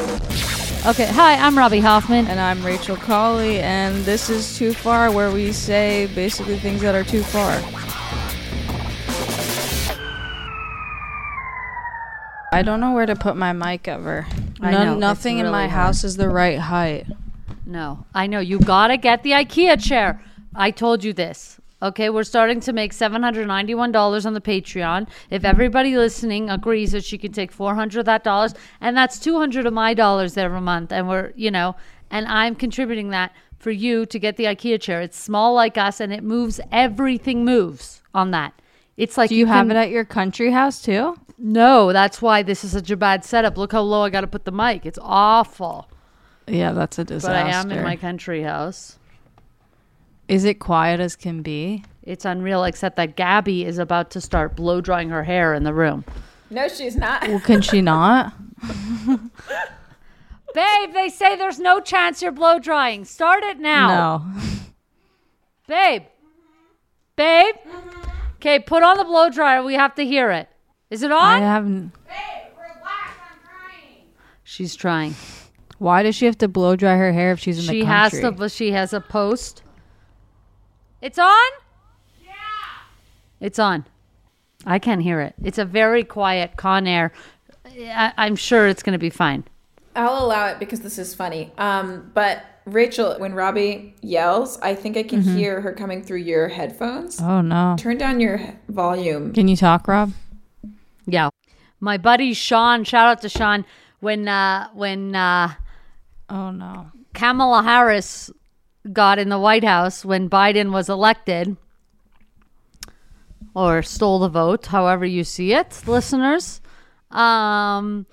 Okay, hi, I'm Robby Hoffman. And I'm Rachel Kaly, and this is Too Far, where we say basically things that are too far. I don't know where to put my mic ever. I None- know, it's nothing in really my hard. house is the right height. No, I know. You gotta get the IKEA chair. I told you this. Okay, we're starting to make $791 on the Patreon. If everybody listening agrees that she can take 400 of that dollars, and that's 200 of my dollars every month, and we're, you know, and I'm contributing that for you to get the IKEA chair. It's small like us, and it moves. Everything moves on that. It's like Do you, have can- it at your country house too? No, that's why this is such a bad setup. Look how low I got to put the mic. It's awful. Yeah, that's a disaster. But I am in my country house. Is it quiet as can be? It's unreal, except that Gabby is about to start blow drying her hair in the room. No, she's not. Well, can she not? Babe, they say there's no chance you're blow drying. Start it now. No. Babe. Babe. Okay, put on the blow dryer. We have to hear it. Is it on? I haven't. Babe, relax. I'm trying. She's trying. Why does she have to blow dry her hair if she's in She the country? She has to, but she has a post. It's on? Yeah. It's on. I can't hear it. It's a very quiet Con Air. I, I'm sure it's going to be fine. I'll allow it because this is funny. Um, but Rachel, when Robby yells, I think I can hear her coming through your headphones. Oh no. Turn down your volume. Can you talk, Rob? Yeah. My buddy Sean, shout out to Sean, when uh when uh Oh no. Kamala Harris got in the White House when Biden was elected or stole the vote, however you see it, listeners. Um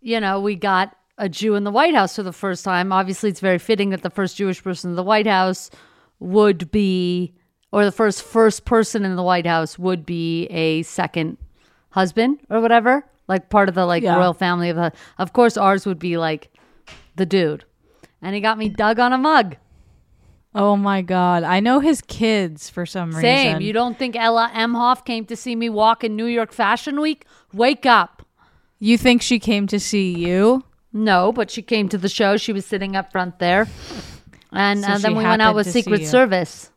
you know, we got a Jew in the White House for the first time. Obviously, it's very fitting that the first Jewish person in the White House would be or the first first person in the White House would be a second husband or whatever, like part of the like Yeah. royal family of the. Of course, ours would be like the dude, and he got me dug on a mug. Oh my god. I know his kids for some reason. Same. reason. You don't think Ella Emhoff came to see me walk in New York Fashion Week? Wake up. You think she came to see you? No, but she came to the show. She was sitting up front there, and So uh, then she we went out happened with to see Secret you. Service.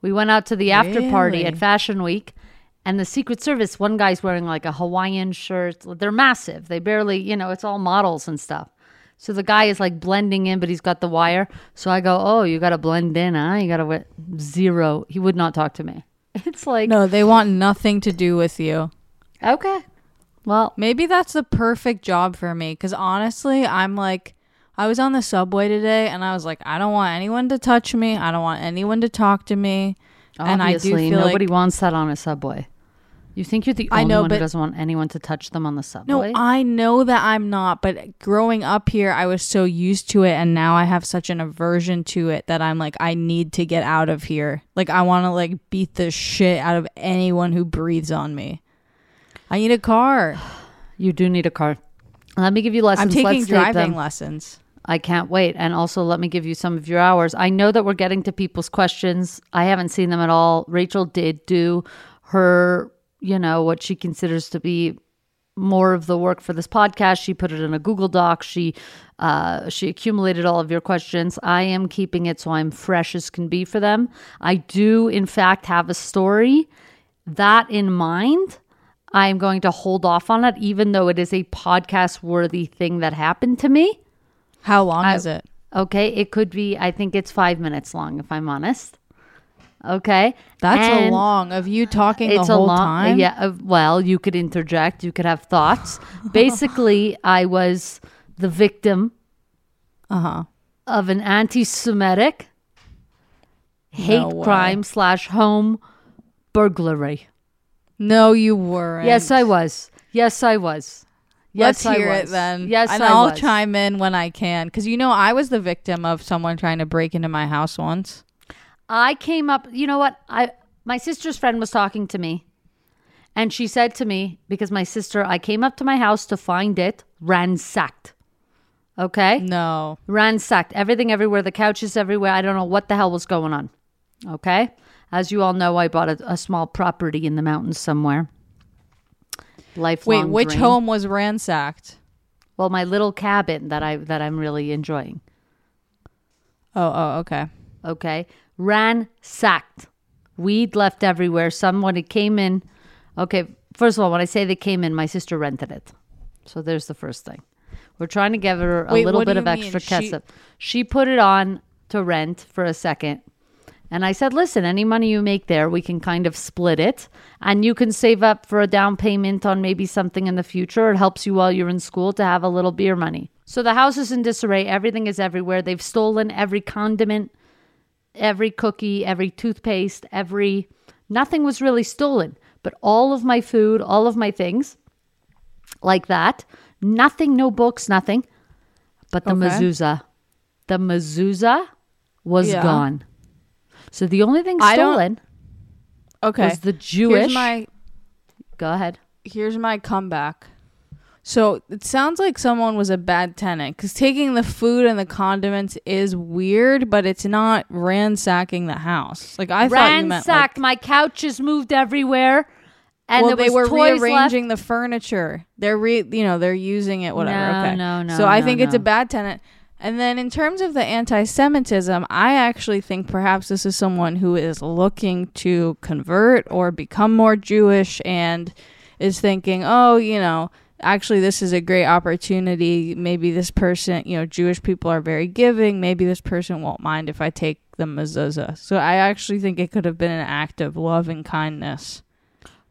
We went out to the after party at Really? Fashion Week, and the Secret Service. One guy's wearing like a Hawaiian shirt. They're massive. They barely, you know, it's all models and stuff. So the guy is like blending in, but he's got the wire. So I go, "Oh, you got to blend in, huh? You got to wear zero." He would not talk to me. It's like, No, they want nothing to do with you. okay, well, Maybe that's the perfect job for me cuz honestly, I'm like I was on the subway today and I was like I don't want anyone to touch me. I don't want anyone to talk to me. and I do obviously feel nobody like wants that on a subway. You think you're the I only know, one who doesn't want anyone to touch them on the subway? No. I know that I'm not, but growing up here, I was so used to it, and now I have such an aversion to it that I'm like, I need to get out of here. Like, I want to like beat the shit out of anyone who breathes on me. I need a car. You do need a car. Let me give you lessons. I'm taking Let's driving lessons. I can't wait. And also, let me give you some of your hours. I know that we're getting to people's questions. I haven't seen them at all. Rachel did do her, you know, what she considers to be more of the work for this podcast. She put it in a Google Doc. She uh, she accumulated all of your questions. I am keeping it so I'm fresh as can be for them. I do, in fact, have a story that in mind. I am going to hold off on it, even though it is a podcast worthy thing that happened to me. How long is it? Okay, it could be. I think it's five minutes long, if I'm honest. Okay, That's a long of you talking It's the a long. time. Yeah. uh, Well, you could interject. You could have thoughts. Basically, I was the victim Uh huh. of an anti-Semitic hate No crime slash home burglary. No, you weren't. Yes, I was. Yes, I was. Yes, Let's hear it then. Yes, and I will chime in when I can, because you know I was the victim of someone trying to break into my house once. I came up, you know what? I my sister's friend was talking to me and she said to me because my sister I came up to my house to find it ransacked. Okay? No. Ransacked. Everything everywhere, the couches everywhere. I don't know what the hell was going on. Okay? As you all know, I bought a, a small property in the mountains somewhere. Lifelong. Wait, which dream. home was ransacked? Well, my little cabin that I that I'm really enjoying. Oh, oh, okay. Okay, ransacked, weed left everywhere. Someone it came in. Okay, first of all, when I say they came in, my sister rented it, so there's the first thing. We're trying to give her a Wait, little bit of mean? extra She- ketchup. She put it on to rent for a second. And I said, listen, any money you make there, we can kind of split it. And you can save up for a down payment on maybe something in the future. It helps you while you're in school to have a little beer money. So the house is in disarray. Everything is everywhere. They've stolen every condiment, every cookie, every toothpaste, every. Nothing was really stolen. But all of my food, all of my things, like that. Nothing, no books, nothing. But the Okay. mezuzah, the mezuzah was Yeah. gone. So the only thing stolen Okay. was the Jewish. Here's my Go ahead. here's my comeback. So it sounds like someone was a bad tenant because taking the food and the condiments is weird, but it's not ransacking the house. Like I thought you meant like, Ransacked. my couches moved everywhere, and well, there they was were toys rearranging left. the furniture. They're re, you know, they're using it. Whatever. No, okay. no, no, So I no, think it's a bad tenant. And then in terms of the anti-Semitism, I actually think perhaps this is someone who is looking to convert or become more Jewish and is thinking, oh, you know. Actually, this is a great opportunity. Maybe this person, you know, Jewish people are very giving. Maybe this person won't mind if I take the mezuzah. So I actually think it could have been an act of love and kindness.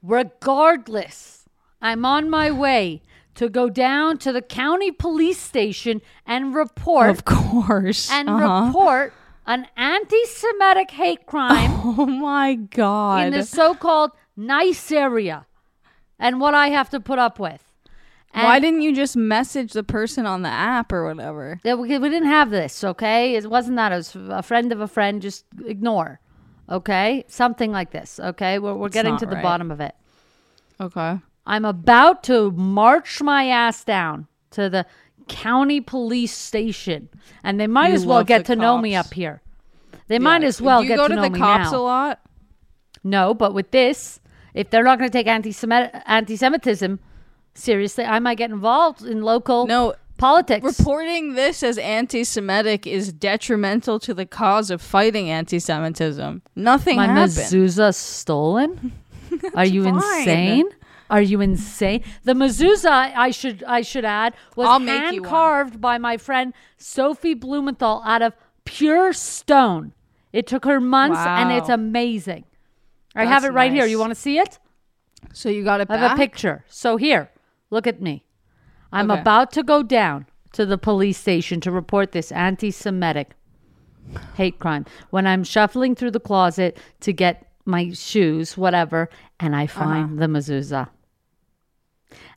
Regardless, I'm on my way to go down to the county police station and report Of course. and Uh-huh. report an anti-Semitic hate crime Oh my god. in the so-called nice area, and what I have to put up with. And Why didn't you just message the person on the app or whatever? Yeah, we, we didn't have this, okay? It wasn't that. It was a friend of a friend. Just ignore, okay? Something like this, okay? We're, we're getting to the right. bottom of it. Okay. I'm about to march my ass down to the county police station, and they might You as well get to know me up here. They might as well you get to, to, know me now. go to the cops now. a lot. No, but with this, if they're not going to take anti-Semitism seriously, I might get involved in local No, politics. reporting this as anti-Semitic is detrimental to the cause of fighting anti-Semitism. Nothing My happened. mezuzah stolen? Are you fine. insane? Are you insane? The mezuzah, I should I should add, was I'll make you hand carved by my friend Sophie Blumenthal out of pure stone. It took her months, and it's Wow. amazing. I have it right here. You want to see it? so you got it I back. have a picture. So here, look at me. I'm Okay. about to go down to the police station to report this anti-Semitic hate crime. When I'm shuffling through the closet to get my shoes, whatever, and I Uh-huh. find the mezuzah.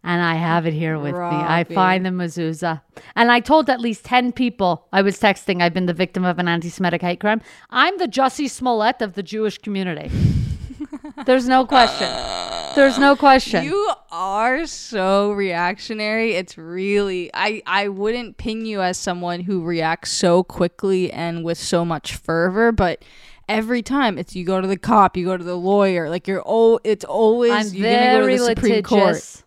And I have it here with me. I find the mezuzah. And I told at least 10 people I was texting I've been the victim of an anti Semitic hate crime. I'm the Jussie Smollett of the Jewish community. There's no question. There's no question. You are so reactionary. It's really I I wouldn't ping you as someone who reacts so quickly and with so much fervor, but every time it's you go to the cop, you go to the lawyer, like you're oh it's always I'm you're go very Court. litigious.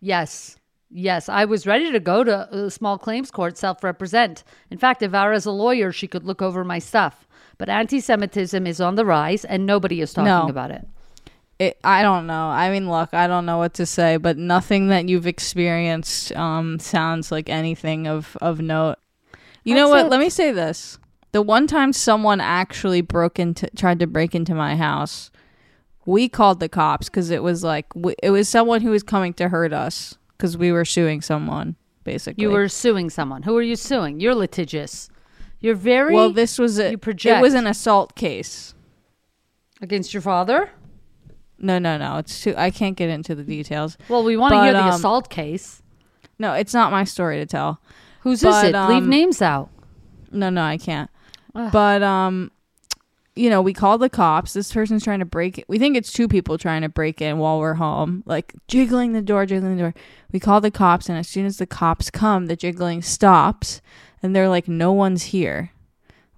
Yes. Yes, I was ready to go to a small claims court self represent. In fact, if I was a lawyer, she could look over my stuff. But anti Semitism is on the rise and nobody is talking No. about it. It, I don't know. I mean, look, I don't know what to say, but nothing that you've experienced um, sounds like anything of, of note. You know what? it. Let me say this: the one time someone actually broke into, tried to break into my house, we called the cops because it was like it was someone who was coming to hurt us because we were suing someone. Basically, You were suing someone. Who are you suing? You're litigious. You're very well. This was a, you it was an assault case. against your father. No, no, no. It's too. I can't get into the details. Well, we want to hear the um, assault case. No, it's not my story to tell. Whose but, is it? Leave um, names out. No, no, I can't. Ugh. But um you know, we called the cops. This person's trying to break it. We think it's two people trying to break in while we're home, like jiggling the door, jiggling the door. We call the cops, and as soon as the cops come, the jiggling stops, and they're like, "No one's here."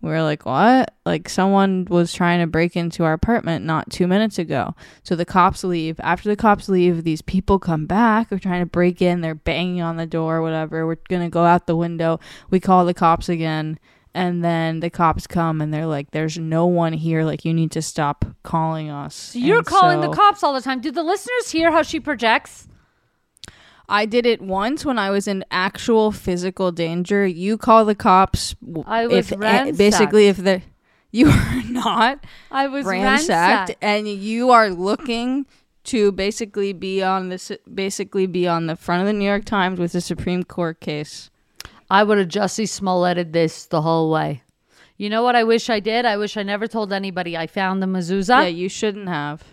We're like, what? Like someone was trying to break into our apartment not two minutes ago. So the cops leave. After the cops leave, these people come back. They're trying to break in. They're banging on the door, whatever. We're going to go out the window. We call the cops again. And then the cops come and they're like, there's no one here. Like, you need to stop calling us. You're And calling so- the cops all the time. Do the listeners hear how she projects? I did it once when I was in actual physical danger. You call the cops I was if eh, basically if they you are not I was ransacked ransacked. and you are looking to basically be on this basically be on the front of the New York Times with a Supreme Court case. I would have Jussie Smolletted this the whole way. You know what I wish I did? I wish I never told anybody I found the mezuzah, yeah, you shouldn't have.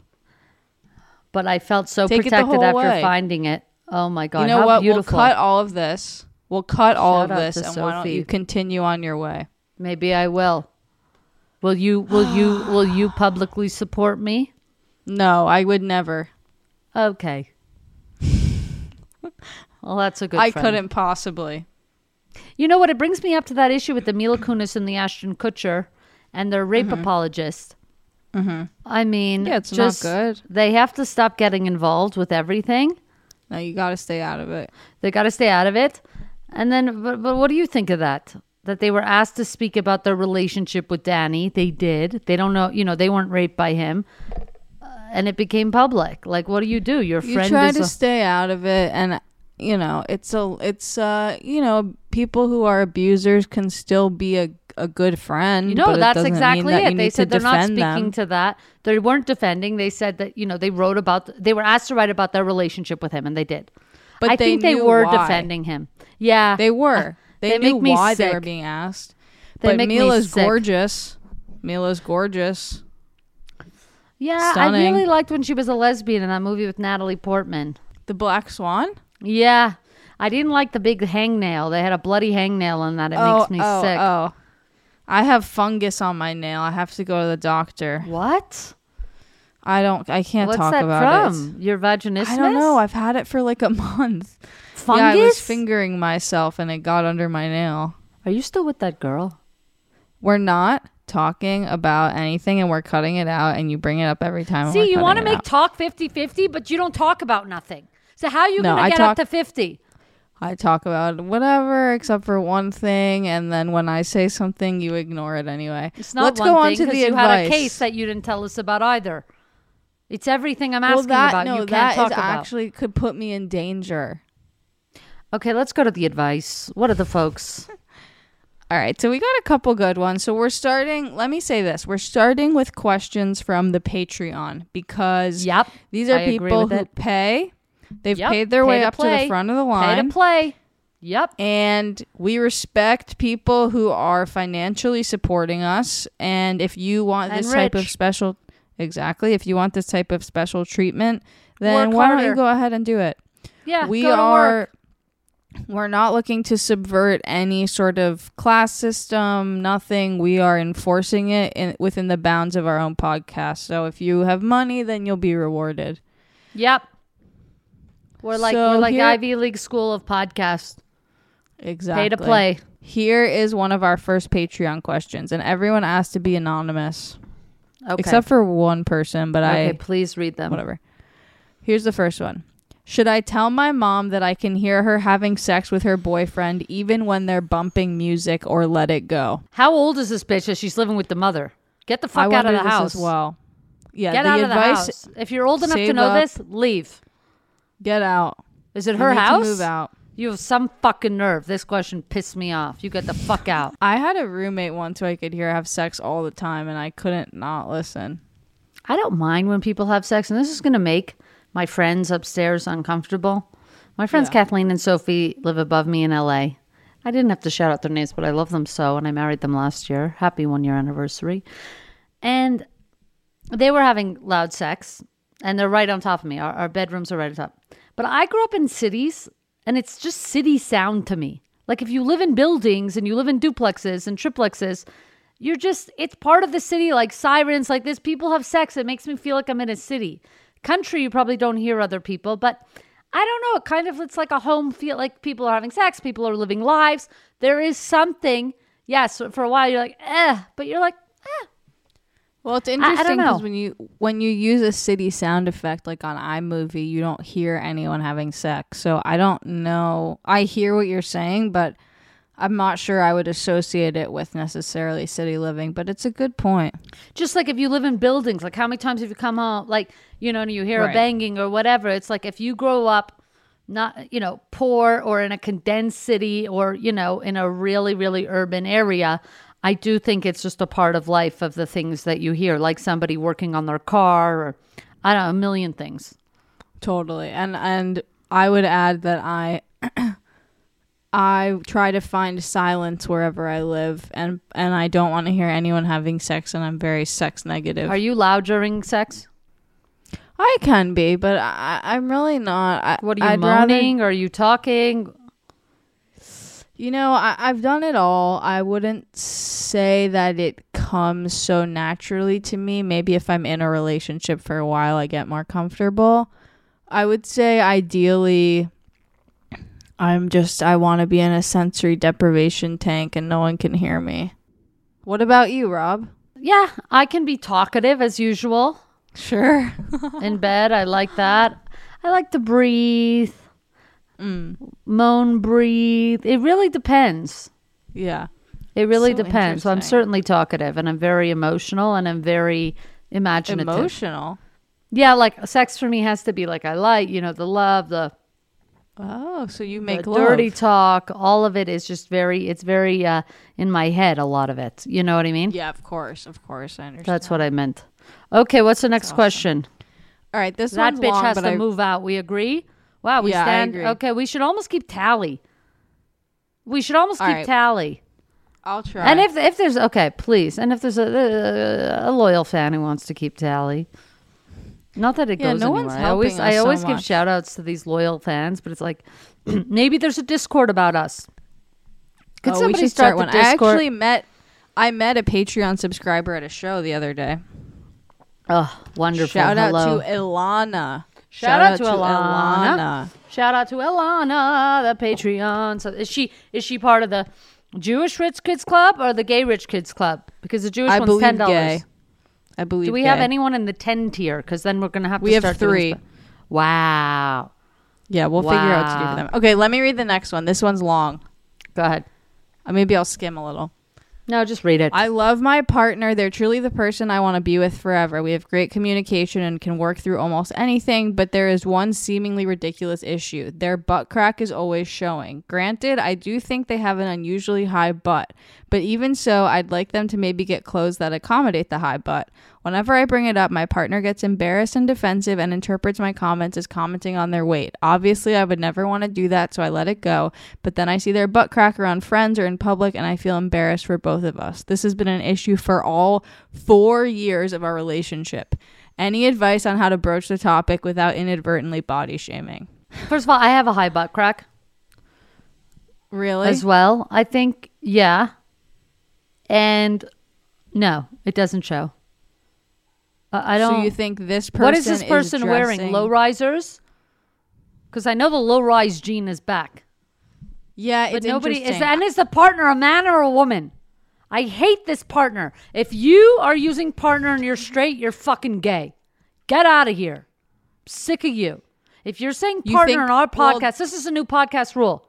but I felt so Take protected after way. finding it. Oh my god! you know what? beautiful. We'll cut all of this. We'll cut all Shout of this and why don't you continue on your way? Maybe I will. Will you? Will you? will you publicly support me? No, I would never. Okay. well, that's a good. I friend. couldn't possibly. You know what? It brings me up to that issue with the Mila Kunis and the Ashton Kutcher and their rape apologist. Mm-hmm. I mean, Yeah, it's not just, good. They have to stop getting involved with everything. No, you got to stay out of it. They got to stay out of it. And then, but, but what do you think of that? That they were asked to speak about their relationship with Danny. They did. They don't know, you know, they weren't raped by him. Uh, and it became public. Like, what do you do? Your you friend try is to a- stay out of it and you know it's a it's uh you know people who are abusers can still be a, a good friend You know, that's exactly that it. They said they're not speaking them. to that. They weren't defending. They said that, you know, they wrote about, they were asked to write about their relationship with him, and they did. But I they think they were why. defending him. Yeah. they were uh, they, They knew make me why they were being asked They but make me Mila's sick. gorgeous Mila's gorgeous yeah, stunning. I really liked when she was a lesbian in that movie with Natalie Portman. the black swan Yeah. I didn't like the big hangnail. They had a bloody hangnail in that. It oh makes me oh sick. oh I have fungus on my nail I have to go to the doctor What? I don't I can't What's talk that about from? Your vaginismus? it I don't know I've had it for like a month Fungus? Yeah, I was fingering myself and it got under my nail. Are you still with that girl? We're not talking about anything and we're cutting it out and you bring it up every time. See, you want to make out. talk 50-50, but you don't talk about nothing. So how are you No, going to get talk- up to 50? I talk about whatever except for one thing and then when I say something you ignore it anyway. It's not Let's one go on thing to 'cause the you advice. had a case that you didn't tell us about either. It's everything I'm asking well, that about. no, you can't that talk is about. actually could put me in danger. Okay, let's go to the advice. What are the folks? All right, so we got a couple good ones. So we're starting, let me say this. We're starting with questions from the Patreon because Yep. these are I people who it. pay. They've Yep, paid their pay way up to the front of the line. Pay to play. Yep. and we respect people who are financially supporting us and if you want And this type of special exactly if you want this type of special treatment then Work why don't you go ahead and do it Yeah. we are we're not looking to subvert any sort of class system nothing we are enforcing it in, within the bounds of our own podcast so if you have money then you'll be rewarded Yep. We're like So we're like here- Ivy League School of Podcast. exactly Pay to play. here is one of our first patreon questions and everyone asked to be anonymous Okay. except for one person, but okay, I please read them. whatever. Here's the first one. Should I tell my mom that I can hear her having sex with her boyfriend even when they're bumping music or let it go? How old is this bitch that she's living with the mother? Get the I fuck out of the house. as well. Yeah, Get the out of the house. If you're old enough to know up. this, leave. Get out. Is it her house? move out. You have some fucking nerve. This question pissed me off. You get the fuck out. I had a roommate once who I could hear have sex all the time and I couldn't not listen. I don't mind when people have sex, and this is going to make my friends upstairs uncomfortable. My friends Yeah. Kathleen and Sophie live above me in LA. I didn't have to shout out their names, but I love them so, and I married them last year. Happy one year anniversary. And they were having loud sex, and they're right on top of me. Our, our bedrooms are right on top. But I grew up in cities, and it's just city sound to me. Like if you live in buildings and you live in duplexes and triplexes, you're just it's part of the city like sirens like this people have sex it makes me feel like i'm in a city country you probably don't hear other people but i don't know it kind of it's like a home feel like people are having sex people are living lives there is something yes, for a while you're like, eh, but you're like, Well, it's interesting because when you when you use a city sound effect like on iMovie, you don't hear anyone having sex. So I don't know. I hear what you're saying, but I'm not sure I would associate it with necessarily city living. But it's a good point. just like if you live in buildings, like how many times have you come home, like, you know, and you hear a banging or whatever. It's like if you grow up not, you know, poor or in a condensed city or, you know, in a really, really urban area, I do think it's just a part of life of the things that you hear, like somebody working on their car or, I don't know, a million things. Totally. And and I would add that I I try to find silence wherever I live and and I don't want to hear anyone having sex and I'm very sex negative. Are you loud during sex? I can be, but I, I'm really not. I, What are you I'd rather- moaning? are you talking? You know, I, I've done it all. I wouldn't say that it comes so naturally to me. Maybe if I'm in a relationship for a while, I get more comfortable. I would say ideally, I'm just, I want to be in a sensory deprivation tank and no one can hear me. What about you, Rob? Yeah, I can be talkative as usual. Sure. in bed. I like that. I like to breathe, moan, breathe. It really depends. yeah. It really So depends. So I'm certainly talkative and I'm very emotional and I'm very imaginative. Emotional. Yeah, like sex for me has to be like I like, you know, the love, the, Oh, so you the make dirty talk. All of it is just very, it's very uh, in my head, a lot of it. You know what I mean? Yeah, of course. Of course. I understand. That's what I meant. Okay, what's the next question? All right. This That bitch long, has to I, move out. We agree? Wow, we Yeah, stand. Okay, we should almost keep tally. We should almost All keep right. tally. I'll try. And if if there's okay, please. And if there's a, a loyal fan who wants to keep tally, not that it Yeah, goes no anywhere. one's I always helping I so give much. shout outs to these loyal fans, but it's like maybe there's a Discord about us. Could oh, somebody start, start one. the I actually met I met a Patreon subscriber at a show the other day. oh, wonderful! Shout Hello. out to Ilana. Shout out to Ilana. Ilana. Shout out to Ilana, the Patreon. So is she is she part of the Jewish Rich Kids Club or the Gay Rich Kids Club? Because the Jewish I one's ten dollars. gay. I believe. Do we have anyone in the ten tier? Because then we're gonna have to We have start doing three. Wow. Yeah, we'll figure out what to do for them. Okay, let me read the next one. This one's long. Go ahead. Uh, maybe I'll skim a little. No, just read it. I love my partner. They're truly the person I want to be with forever. We have great communication and can work through almost anything, but there is one seemingly ridiculous issue. Their butt crack is always showing. Granted, I do think they have an unusually high butt, but even so, I'd like them to maybe get clothes that accommodate the high butt. Whenever I bring it up, my partner gets embarrassed and defensive and interprets my comments as commenting on their weight. Obviously, I would never want to do that, so I let it go. But then I see their butt crack around friends or in public, and I feel embarrassed for both of us. This has been an issue for all four years of our relationship. Any advice on how to broach the topic without inadvertently body shaming? First of all, I have a high butt crack Really? as well. I think yeah. And no, it doesn't show. Uh, I don't. so you think this person what is this person wearing? Low risers? Because I know the low rise gene is back. Yeah, But it's nobody is and is the partner a man or a woman? I hate this partner. If you are using partner and you're straight, you're fucking gay. Get out of here. sick of you. If you're saying You partner think- on our well- podcast, this is a new podcast rule.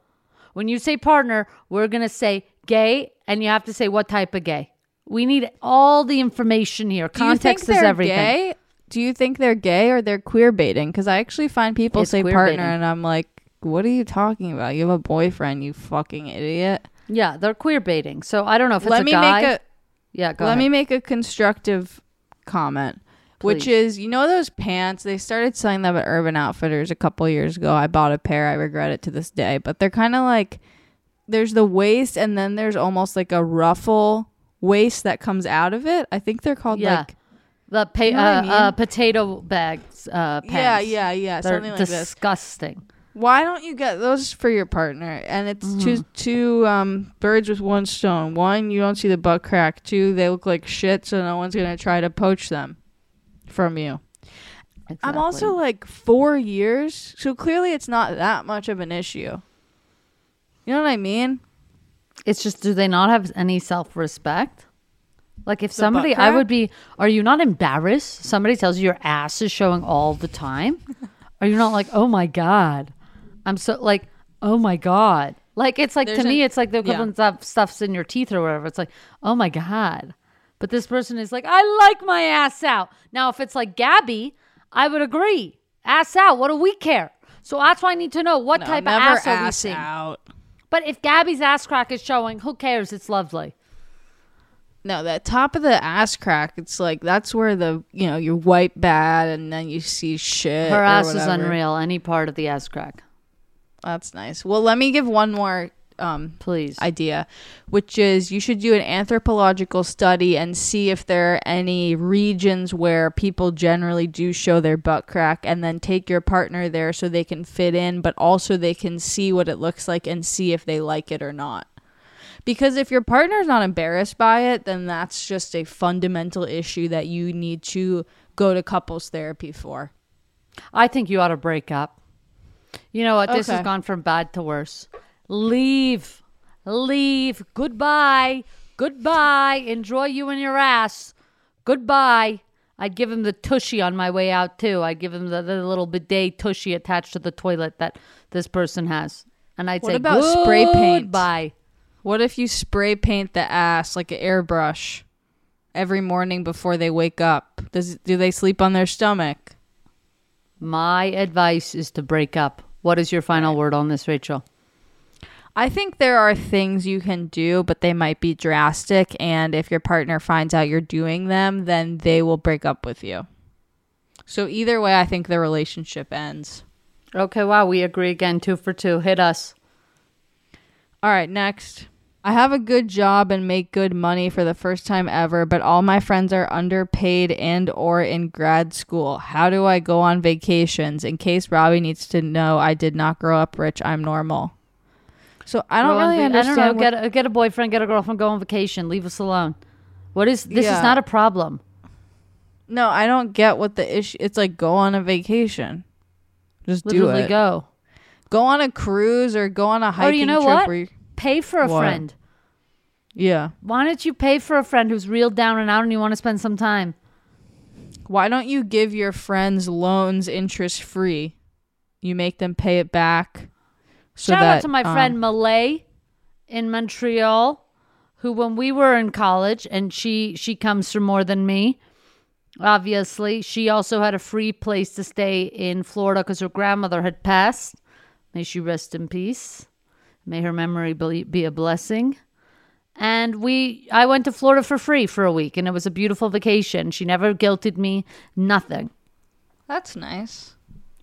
When you say partner, we're gonna say gay, and you have to say what type of gay. We need all the information here. Do you think Context is they're everything. Gay? Do you think they're gay or they're queer baiting? Because I actually find people It's say partner, baiting. and I'm like, what are you talking about? You have a boyfriend, you fucking idiot. Yeah, they're queer baiting. So I don't know if it's Let me guy. make a yeah, go let ahead. me make a constructive comment. Which is, you know, those pants, they started selling them at Urban Outfitters a couple years ago. I bought a pair. I regret it to this day. But they're kind of like, there's the waist, and then there's almost like a ruffle waist that comes out of it. I think they're called Yeah. like, the pa- You know what I uh, mean? uh, potato bags. Uh, pants. yeah, yeah, yeah, They're something like this. disgusting. Why don't you get those for your partner? And it's two Mm-hmm. two um birds with one stone. One, you don't see the butt crack. Two, they look like shit, so no one's gonna try to poach them from you. I'm also like four years, so clearly it's not that much of an issue. You know what I mean? It's just, do they not have any self respect? Like, if somebody, I would be, are you not embarrassed? Somebody tells you your ass is showing all the time. are you not like, oh my God? I'm so, like, oh my God. Like, it's like, There's to me, it's like the yeah. equivalent of stuff's in your teeth or whatever. It's like, oh my God. But this person is like, I like my ass out. Now, if it's like Gabby, I would agree. Ass out. What do we care? So that's why I need to know what No, type of never ass, are we ass seeing. out. But if Gabby's ass crack is showing, who cares? It's lovely. No, that top of the ass crack, it's like that's where the you know you wipe bad and then you see shit. Her ass is whatever. unreal. Any part of the ass crack, That's nice. Well, let me give one more um, please. idea, which is you should do an anthropological study and see if there are any regions where people generally do show their butt crack, and then take your partner there so they can fit in, but also they can see what it looks like and see if they like it or not. Because if your partner's not embarrassed by it, then that's just a fundamental issue that you need to go to couples therapy for. I think you ought to break up. You know what? This has gone from bad to worse. Leave. Leave. Goodbye. Goodbye. Enjoy you and your ass. Goodbye. I'd give him the tushy on my way out too. I'd give him the, the little bidet tushy attached to the toilet that this person has. And I'd What say about spray paint? Goodbye. What if you spray paint the ass like an airbrush every morning before they wake up? Does do they sleep on their stomach? My advice is to break up. What is your final word on this, Rachel? I think there are things you can do, but they might be drastic and if your partner finds out you're doing them, then they will break up with you. So either way, I think the relationship ends. Okay, wow, we agree again. Two for two. Hit us. All right, next. I have a good job and make good money for the first time ever, but all my friends are underpaid and or in grad school. How do I go on vacations? In case Robby needs to know I did not grow up rich, I'm normal. So I don't on really understand. I don't know. Get a, get a boyfriend, get a girlfriend, go on vacation. Leave us alone. What is this? Yeah. Is not a problem. no, I don't get what the issue. It's like go on a vacation. Just do Literally it. go. Go on a cruise or go on a oh, hiking Or you know trip. what? Pay for a What? friend. yeah. Why don't you pay for a friend who's real down and out and you want to spend some time? Why don't you give your friends loans interest free? You make them pay it back. So Shout that, out to my um, friend Malay in Montreal, who when we were in college, and she she comes from more than me. Obviously, she also had a free place to stay in Florida because her grandmother had passed. May she rest in peace. May her memory be, be a blessing. And we, I went to Florida for free for a week, and it was a beautiful vacation. She never guilted me, nothing. That's nice.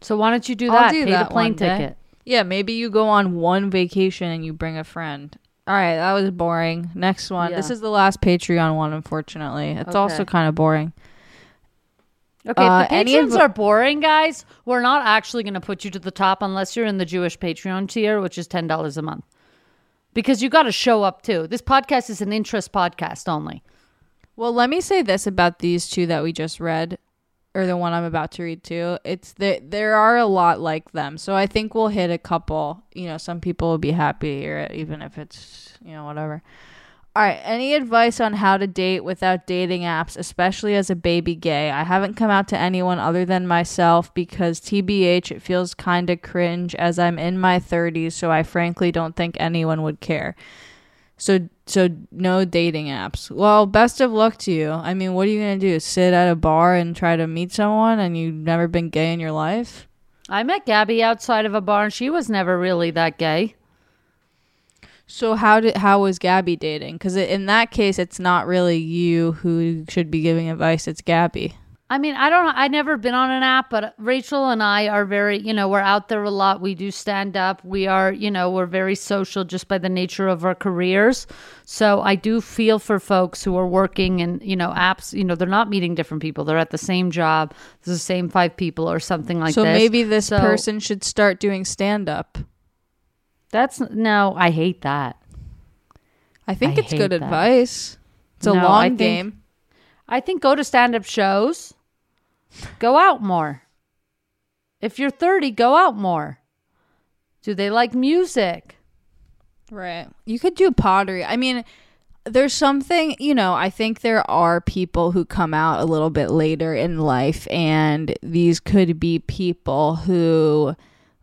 So why don't you do I'll that? do Pay that the plane one day. ticket. Yeah, maybe you go on one vacation and you bring a friend. All right, that was boring. Next one. This is the last Patreon one, unfortunately. It's also kind of boring. Okay, Uh, if the patrons are boring, guys, we're not actually going to put you to the top unless you're in the Jewish Patreon tier, which is ten dollars a month. Because you got to show up too. This podcast is an interest podcast only. Well, let me say this about these two that we just read, or the one I'm about to read too. It's that there are a lot like them, so I think we'll hit a couple. You know, some people will be happy to hear it, even if it's you know whatever. All right, any advice on how to date without dating apps, especially as a baby gay? I haven't come out to anyone other than myself because TBH it feels kind of cringe as I'm in my 30s, so I frankly don't think anyone would care. So so no dating apps. Well, best of luck to you. I mean, what are you gonna do? Sit at a bar and try to meet someone, and you've never been gay in your life? I met Gabby outside of a bar, and she was never really that gay. So how did how was Gabby dating? Because in that case, it's not really you who should be giving advice. It's Gabby. I mean, I don't know. I've never been on an app, but Rachel and I are very, you know, we're out there a lot. We do stand up. We are, you know, we're very social just by the nature of our careers. So I do feel for folks who are working and, you know, apps, you know, they're not meeting different people. They're at the same job, there's the same five people or something like that. so this. maybe this So person should start doing stand up. That's no, I hate that. I think I it's good that. advice. It's a No, long think- game. I think go to stand up shows, go out more. If you're 30, go out more. Do they like music? Right. You could do pottery. I mean, there's something, you know, I think there are people who come out a little bit later in life, and these could be people who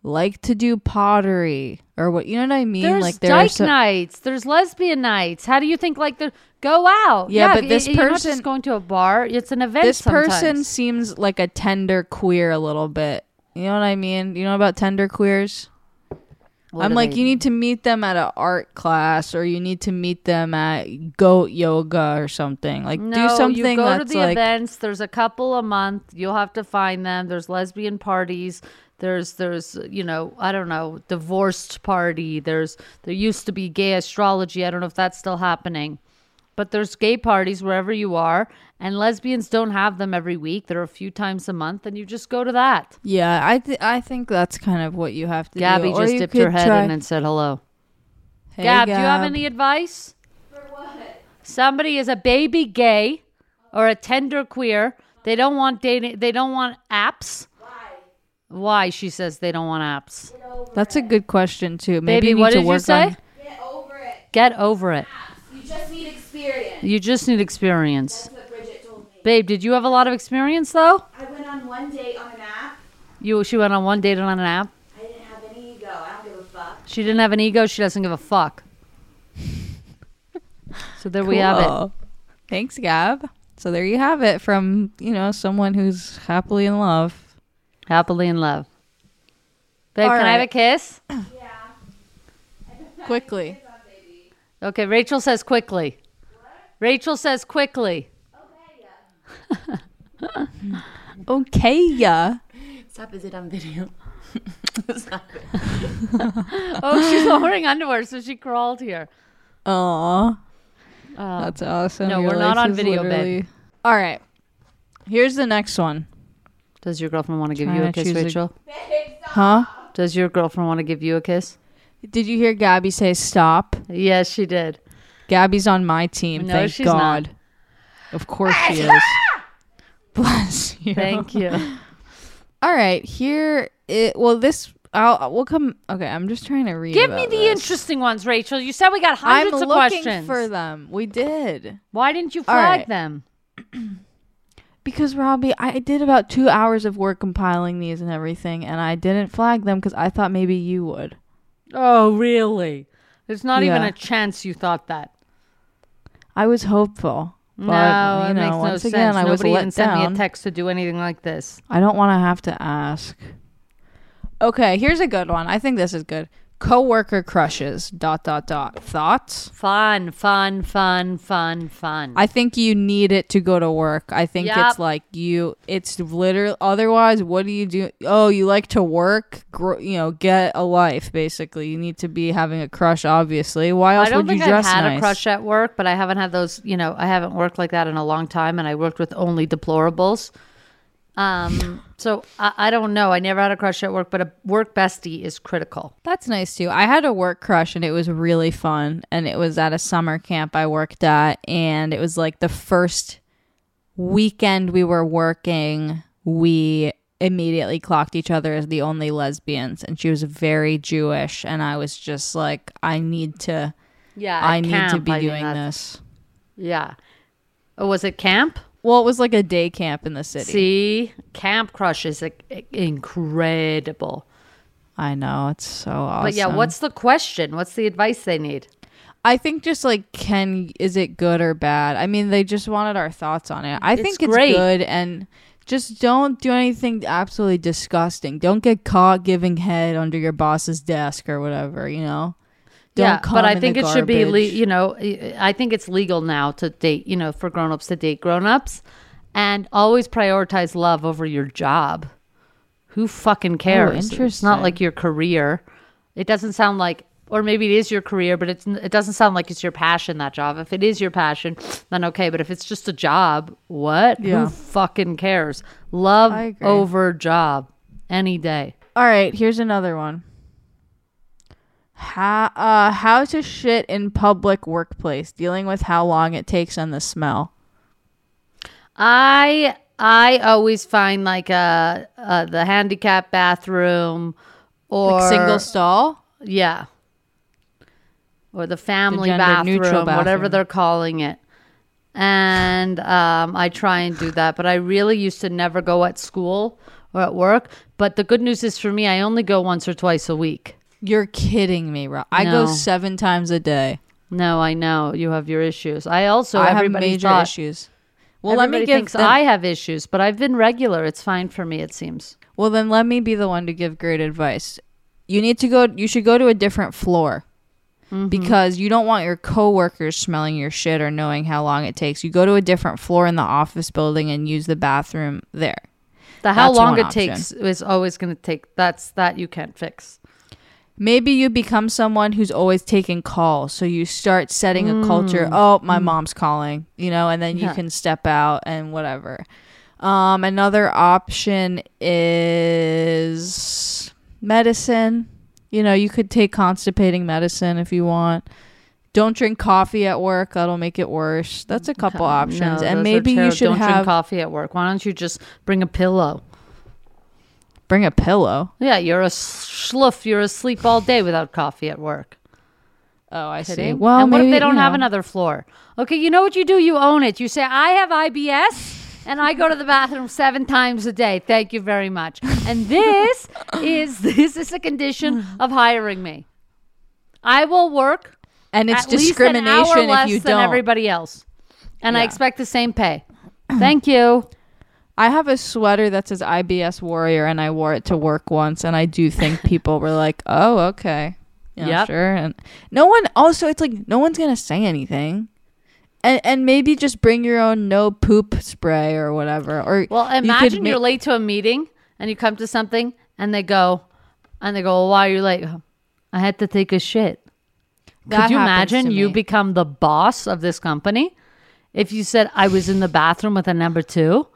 like to do pottery or what, you know what I mean? There's like, there's some- nights. There's lesbian nights. How do you think like the go out? Yeah, but this y- you're not person- going to a bar. It's an event. this person seems like a tender queer a little bit. You know what I mean? You know about tender queers? What I'm like, you need to meet them at an art class, or you need to meet them at goat yoga or something. Like, No, do something you go to the like, events. There's a couple a month. You'll have to find them. There's lesbian parties. There's there's you know I don't know divorced party. There's there used to be gay astrology. I don't know if that's still happening, but there's gay parties wherever you are, and lesbians don't have them every week. They're a few times a month, and you just go to that. yeah, I th- I think that's kind of what you have to Gabby do. Just dipped her head try- in and said hello. Hey, Gab, do you have any advice? For what? Somebody is a baby gay or a tender queer. They don't want dating. They don't want apps. Why? Why? She says they don't want apps. That's a good question too. Maybe Baby, you need what to did you work say? on. Get over it. Get over it. You just need experience. You just need experience. That's what Bridget told me. Babe, did you have a lot of experience though? I went on one date on an app. You she went on one date on an app. I didn't have any ego. I don't give a fuck. She didn't have an ego. She doesn't give a fuck. So there we have it. Cool. Thanks, Gab. So there you have it from you know someone who's happily in love. Happily in love. Babe, All can I have a right. kiss? Quickly. Okay, Rachel says quickly. Rachel says quickly. Okay, yeah. Stop, is it on video? Stop it. Oh, she's not wearing underwear, so she crawled here. Aw. Uh, That's awesome. no, Your we're not on video, babe. All right. Here's the next one. Does your girlfriend want to give you a to kiss, choose a- Rachel? Huh? Does your girlfriend want to give you a kiss? Did you hear Gabby say stop? Yes, she did. Gabby's on my team. No, thank she's not. God. Of course she is. Bless you. Thank you. All right, here. It, well, this. I'll. We'll come. Okay, I'm just trying to read. Give me about the this. interesting ones, Rachel. You said we got I'm hundreds of looking questions. for them. We did Why didn't you flag right. them? because Robby, I did about two hours of work compiling these and everything, and I didn't flag them because I thought maybe you would. Oh, really? There's not even a chance you thought that. I was hopeful. But, no, you it know, makes no once sense. again, I was Nobody even sent me a text to do anything like this. I don't want to have to ask. Okay, here's a good one. I think this is good. Coworker crushes. Dot dot dot. Thoughts? Fun, fun, fun, fun, fun. I think you need it to go to work. I think Yup. it's like you. It's literally. Otherwise, what do you do? Oh, you like to work. Gro- you know, get a life. Basically, you need to be having a crush. Obviously, why else I don't would you think I've dress had nice? a crush at work, but I haven't had those. You know, I haven't worked like that in a long time, and I worked with only deplorables. Um, so I, I don't know. I never had a crush at work, but a work bestie is critical. That's nice too. I had a work crush and it was really fun. And it was at a summer camp I worked at. And it was like the first weekend we were working, we immediately clocked each other as the only lesbians. And she was very Jewish. And I was just like, I need to, Yeah, I need to be doing this. Yeah. Oh, was it camp? Well, it was like a day camp in the city. See, camp crush is like, incredible. I know. It's so awesome. But yeah, what's the question? What's the advice they need? I think just like can is it good or bad? I mean, they just wanted our thoughts on it. I It's think it's great. good and just don't do anything absolutely disgusting. Don't get caught giving head under your boss's desk or whatever, you know. Don't yeah, but I in think it should be, le- you know, I think it's legal now to date, you know, for grown-ups to date grown-ups and always prioritize love over your job. Who fucking oh, cares? It's not Oh, like your career. It doesn't sound like or maybe it is your career, but it's it doesn't sound like it's your passion that job. If it is your passion, then okay, but if it's just a job, what? Yeah. Who fucking cares? Love over job any day. All right, here's another one. How uh how to shit in public workplace, dealing with how long it takes and the smell. I I always find like a, uh the handicap bathroom or Like single stall? yeah. or the family gender bathroom, neutral whatever they're calling it. And um, I try and do that, but I really used to never go at school or at work. But the good news is for me, I only go once or twice a week. You're kidding me, Rob. I go seven times a day. No, I know you have your issues. I also I have everybody major thought- issues. Well, let me everybody give thinks them- I have issues, but I've been regular. It's fine for me. It seems. Well, then let me be the one to give great advice. You need to go. You should go to a different floor Mm-hmm. because you don't want your coworkers smelling your shit or knowing how long it takes. You go to a different floor in the office building and use the bathroom there. The how That's long one it option. takes is always going to take. That's that you can't fix. Maybe you become someone who's always taking calls, so you start setting a culture. Oh, my mom's calling, you know, and then you Mm. Yeah. can step out and whatever. Um, another option is medicine. You know, you could take constipating medicine if you want. Don't drink coffee at work; that'll make it worse. That's a couple options, No, and those are maybe you terrible. should don't drink have coffee at work. Why don't you just bring a pillow? Bring a pillow. Yeah, you're a schluff. You're asleep all day without coffee at work. Oh, I see. Kidding? Well, and what if they don't you have another floor? Okay, you know what you do? You own it. You say, I have IBS and I go to the bathroom seven times a day. Thank you very much. And this is this is a condition of hiring me. I will work And it's at least an hour discrimination if you don't. everybody else. And I expect the same pay. Thank you. I have a sweater that says IBS Warrior, and I wore it to work once, and I do think people were like, "Oh, okay, yeah, Yep. sure." And no one also, it's like no one's gonna say anything, and and maybe just bring your own no poop spray or whatever. Or Well, you imagine ma- you're late to a meeting and you come to something and they go, and they go, well, why are you late? I had to take a shit. That Could you imagine you become the boss of this company? If you said, I was in the bathroom with a number two,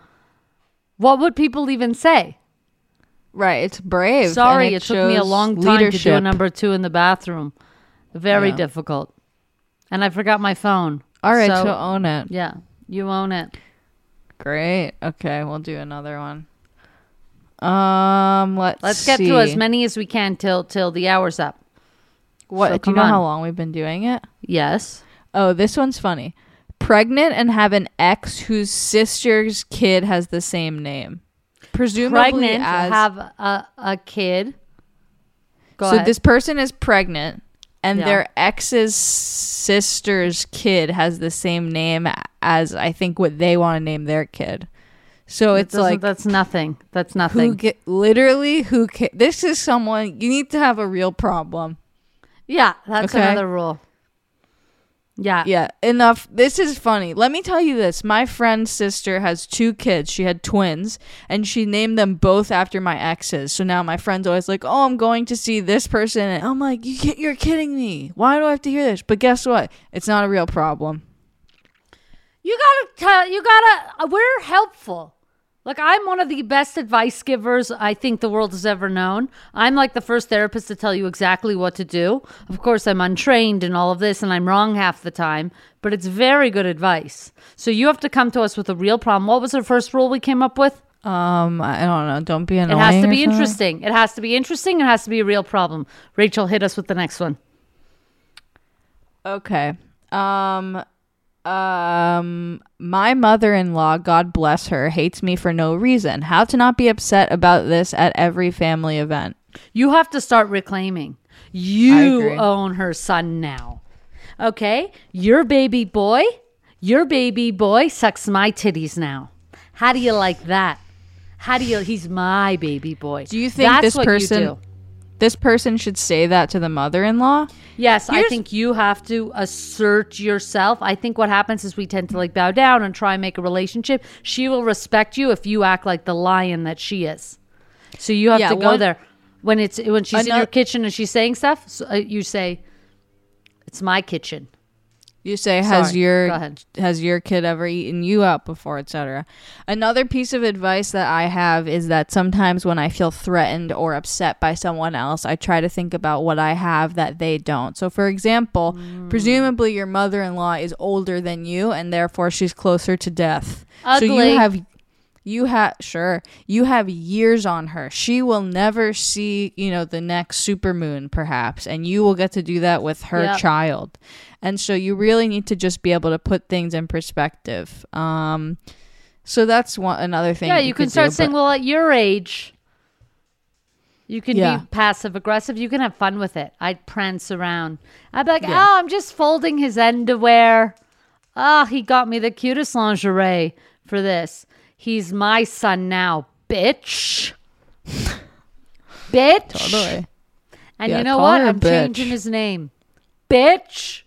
what would people even say? right? It's brave. Sorry, it, took me a long time to do a number two in the bathroom. Very Yeah. difficult. And I forgot my phone. All right, So, so own it. yeah, you own it. Great. Okay, we'll do another one. Um, let's Let's get see. through as many as we can till till the hour's up. What? so do you know on. how long we've been doing it? Yes. Oh, this one's funny. Pregnant and have an ex whose sister's kid has the same name. Presumably pregnant, as have a, a kid. Go so ahead. this person is pregnant and Yeah. their ex's sister's kid has the same name as I think what they want to name their kid. So It it's like that's nothing. That's who nothing. get literally who ca- this is someone you need to have a real problem. yeah, that's Okay. another rule. Yeah. Yeah, enough. This is funny. Let me tell you this. My friend's sister has two kids. She had twins, and she named them both after my exes. So now my friend's always like, "Oh, I'm going to see this person," and I'm like, you, you're kidding me. Why do I have to hear this?" But guess what? It's not a real problem. You gotta tell. You gotta. uh, We're helpful. Like I'm one of the best advice givers I think the world has ever known. I'm like the first therapist to tell you exactly what to do. Of course, I'm untrained in all of this, and I'm wrong half the time. But it's very good advice. So you have to come to us with a real problem. What was the first rule we came up with? Um, I don't know. Don't be annoying. It has to be interesting. It has to be interesting. It has to be a real problem. Rachel, hit us with the next one. Okay. Um um my mother-in-law, God bless her, hates me for no reason. How to not be upset about this at every family event. You have to start reclaiming. You own her son now. Okay? Your baby boy, your baby boy sucks my titties now. How do you like that? How do you he's my baby boy. Do you think That's this person do. This person should say that to the mother-in-law? Yes, I think you have to assert yourself. I think what happens is we tend to like bow down and try and make a relationship. She will respect you if you act like the lion that she is. So you have Yeah, to go one- there when it's when she's in your kitchen and she's saying stuff. So, uh, you say, "It's my kitchen." You say has Sorry, your has your kid ever eaten you out before, etc. Another piece of advice that I have is that sometimes when I feel threatened or upset by someone else, I try to think about what I have that they don't. So for example, Mm. presumably your mother-in-law is older than you and therefore she's closer to death. So you have You have sure you have years on her. She will never see, you know, the next supermoon perhaps, and you will get to do that with her Yep. child. And so you really need to just be able to put things in perspective. Um so that's one another thing. Yeah, that you, can start do, saying, but- well, at your age, you can Yeah. be passive aggressive. You can have fun with it. I'd prance around. I'd be like, Yeah. oh, I'm just folding his underwear. Oh, he got me the cutest lingerie for this. He's my son now, bitch. bitch. Totally. And Yeah, you know what? I'm changing his name. Bitch.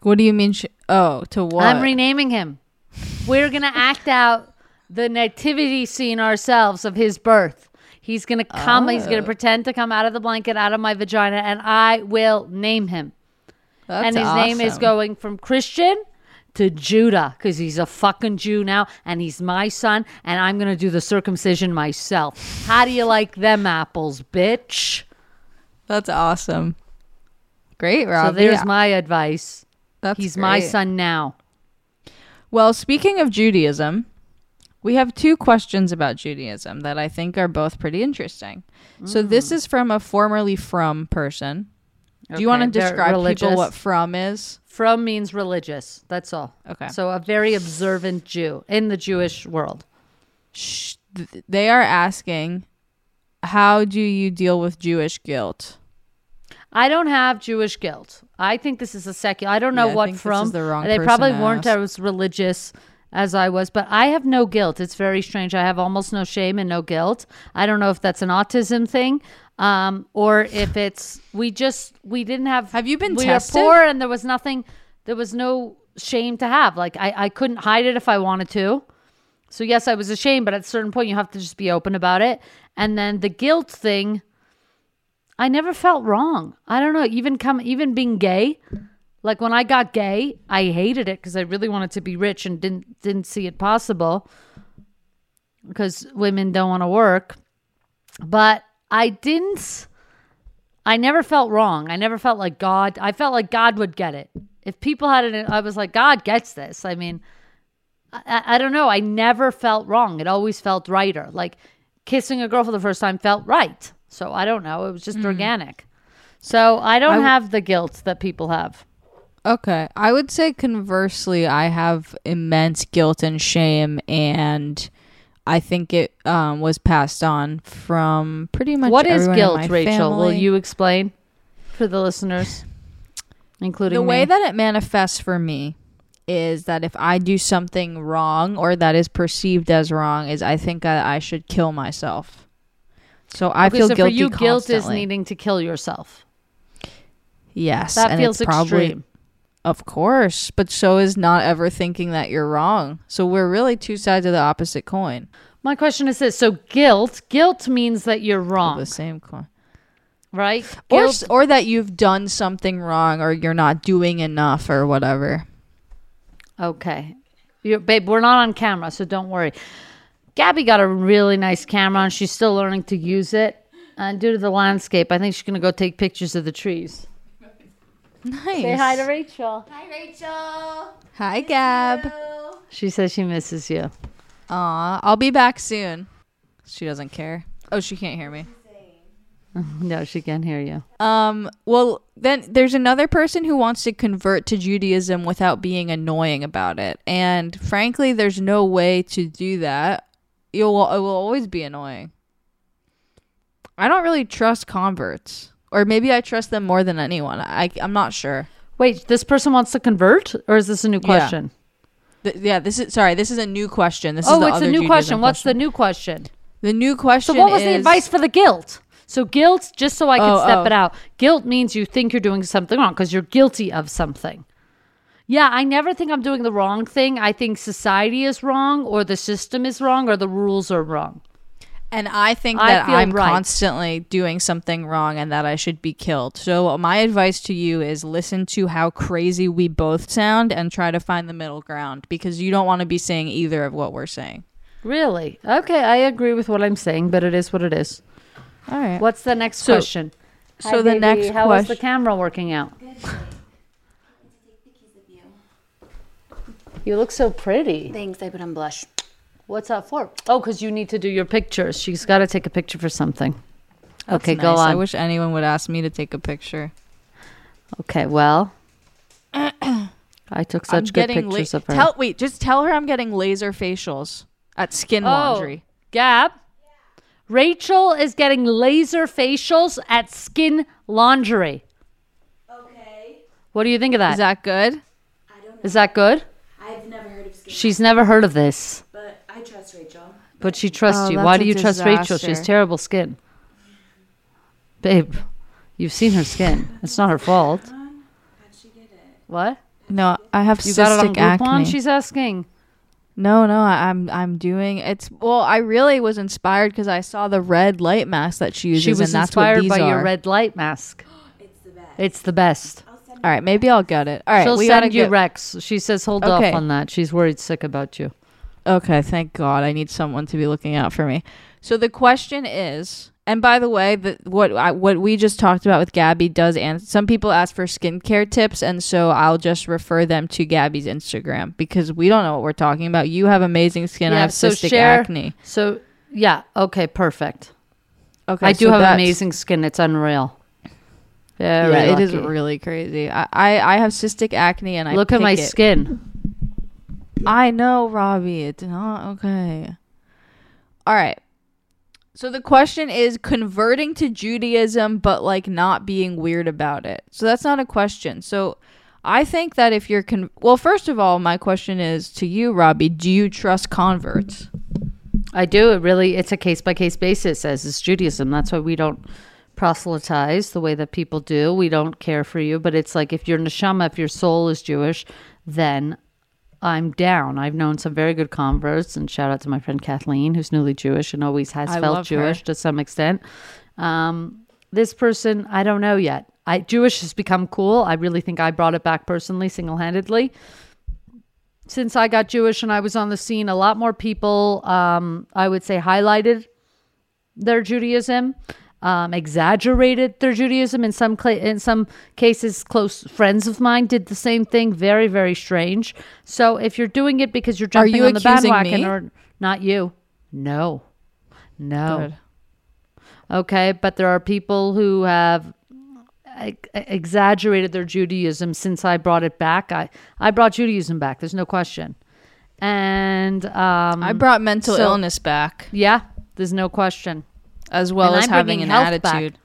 What do you mean? Sh- oh, to what? I'm renaming him. We're going to act out the nativity scene ourselves of his birth. He's going to come, he's Oh. going to pretend to come out of the blanket, out of my vagina, and I will name him. That's and his name is going from Christian to Judah because he's a fucking Jew now and he's my son and I'm going to do the circumcision myself. How do you like them apples, bitch? That's awesome. Great, Rob. so there's my advice. That's he's my son now. Well, speaking of Judaism, we have two questions about Judaism that I think are both pretty interesting. So Mm. this is from a formerly frum person. Do you want to describe people what from is? Frum means religious. That's all. Okay. So a very observant Jew in the Jewish world. Sh- th- They are asking, how do you deal with Jewish guilt? I don't have Jewish guilt. I think this is a secular. I don't know Yeah, what frum. the wrong they probably weren't as religious as I was, but I have no guilt. It's very strange. I have almost no shame and no guilt. I don't know if that's an autism thing, um, or if it's we just we didn't have. Have you been we tested? were poor and there was nothing. There was no shame to have. Like I, I couldn't hide it if I wanted to. So yes, I was ashamed, but at a certain point, you have to just be open about it. And then the guilt thing, I never felt wrong. I don't know. Even come, even being gay, like when I got gay, I hated it because I really wanted to be rich and didn't didn't see it possible because women don't want to work. But I didn't. I never felt wrong. I never felt like God. I felt like God would get it. If people had it, I was like, God gets this. I mean, I- I, don't know. I never felt wrong. It always felt righter. Like kissing a girl for the first time felt right. So I don't know. It was just hmm. organic. So I don't I w- have the guilt that people have. Okay. I would say conversely, I have immense guilt and shame, and I think it um, was passed on from pretty much What is guilt, Rachel? Will you explain for the listeners, including the way that it manifests for me is that if I do something wrong or that is perceived as wrong, is I think I, I should kill myself. So I Okay, feel so guilty for you, guilt is needing to kill yourself. Yes, That feels it's probably, extreme. Of course, but so is not ever thinking that you're wrong. So we're really two sides of the opposite coin. My question is this: so guilt, guilt means that you're wrong, the same coin. right? Or, Guilt, s- or that you've done something wrong or you're not doing enough or whatever. Okay. you babe, we're not on camera, so don't worry. Gabby got a really nice camera and she's still learning to use it. And due to the landscape, I think she's going to go take pictures of the trees. Nice. Say hi to Rachel. Hi, Rachel. Hi, Gab. Hello. She says she misses you. Aw, I'll be back soon. She doesn't care. Oh, she can't hear me. No, she can't hear you. Um, well, then there's another person who wants to convert to Judaism without being annoying about it. And frankly, there's no way to do that. You'll it will always be annoying. I don't really trust converts. Or maybe I trust them more than anyone. I I'm not sure. Wait, this person wants to convert, or is this a new question? Th- yeah, this is sorry. This is a new question. This is oh, the it's a new Judaism question. What's the new question? the new question? So, what was the advice for the guilt? So, guilt, just so I can Oh, step oh. it out, guilt means you think you're doing something wrong because you're guilty of something. Yeah, I never think I'm doing the wrong thing. I think society is wrong, or the system is wrong, or the rules are wrong. And I think that feel I'm right. constantly doing something wrong and that I should be killed. So my advice to you is listen to how crazy we both sound and try to find the middle ground because you don't want to be saying either of what we're saying. Really? Okay, I agree with what I'm saying, but it is what it is. All right. What's the next So- question? so Hi, the baby. next How is the camera working out? Good. Take pictures of you. You look so pretty. Thanks. I put on blush. What's that for? Oh, because you need to do your pictures. She's got to take a picture for something. okay, That's go nice. on. I wish anyone would ask me to take a picture. okay, well, I took I'm such good getting pictures la- of her. Tell wait, just tell her I'm getting laser facials at Skin Oh. Laundry. Gab, Rachel is getting laser facials at Skin Laundry. Okay. What do you think of that? Is that good? I don't know. Is that good? I've never heard of skin, She's never heard of this, but I trust Rachel. But she trusts Oh, you. Why do you trust Rachel? She has terrible skin. Babe, you've seen her skin. It's not her fault. How'd she get it? What? No, I have You got it on cystic Groupon? acne. She's asking. No, no, I, I'm I'm doing it's. Well, I really was inspired because I saw the red light mask that she uses, She was and that's what inspired these by are. your red light mask. It's the best. It's the best. All right, maybe I'll get it. All right, She'll we send you get. Rex. She says hold Okay. off on that. She's worried sick about you. Okay, thank God. I need someone to be looking out for me. So the question is, and by the way, the, what I, what we just talked about with Gabby does, and some people ask for skincare tips, and so I'll just refer them to Gabby's Instagram because we don't know what we're talking about. You have amazing skin. I have so cystic share- acne. So yeah, okay, perfect. Okay, I do so have amazing skin. It's unreal. Very Yeah, it is really crazy. I, I, I have cystic acne, and I Look at my it. skin. I know, Robby. It's not okay. All right. So the question is converting to Judaism, but like not being weird about it. So that's not a question. So I think that if you're con- well, first of all, my question is to you, Robby. Do you trust converts? I do. It really. It's a case by case basis, as is Judaism. That's why we don't proselytize the way that people do. We don't care for you, but it's like if your neshama, if your soul is Jewish, then I'm down. I've known some very good converts, and shout out to my friend Kathleen, who's newly Jewish and always has I felt love her. Jewish to some extent. Um, this person, I don't know yet. I Jewish has become cool. I really think I brought it back personally, single handedly. Since I got Jewish and I was on the scene, a lot more people, um, I would say, highlighted their Judaism, um, exaggerated their Judaism. In some cla in some cases, close friends of mine did the same thing. Very, very strange. So if you're doing it because you're jumping you on the bandwagon, me? or not you, no, no. Good. Okay, but there are people who have ex- exaggerated their Judaism since I brought it back. I I brought Judaism back. There's no question. And um, I brought mental so- illness back yeah, there's no question. As well And as I'm having an health back. attitude.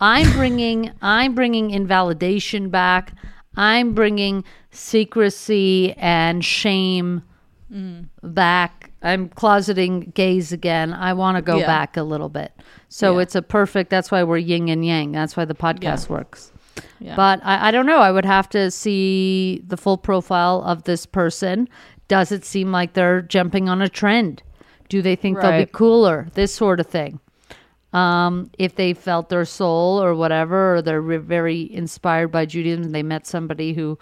I'm bringing I'm bringing invalidation back. I'm bringing secrecy and shame mm. back. I'm closeting gays again. I want to go Yeah. back a little bit. So Yeah. it's a perfect. That's why we're yin and yang. That's why the podcast works. Yeah. But I, I don't know. I would have to see the full profile of this person. Does it seem like they're jumping on a trend? Do they think they'll be cooler? This sort of thing um, if they felt their soul or whatever, or they're re- very inspired by Judaism, they met somebody who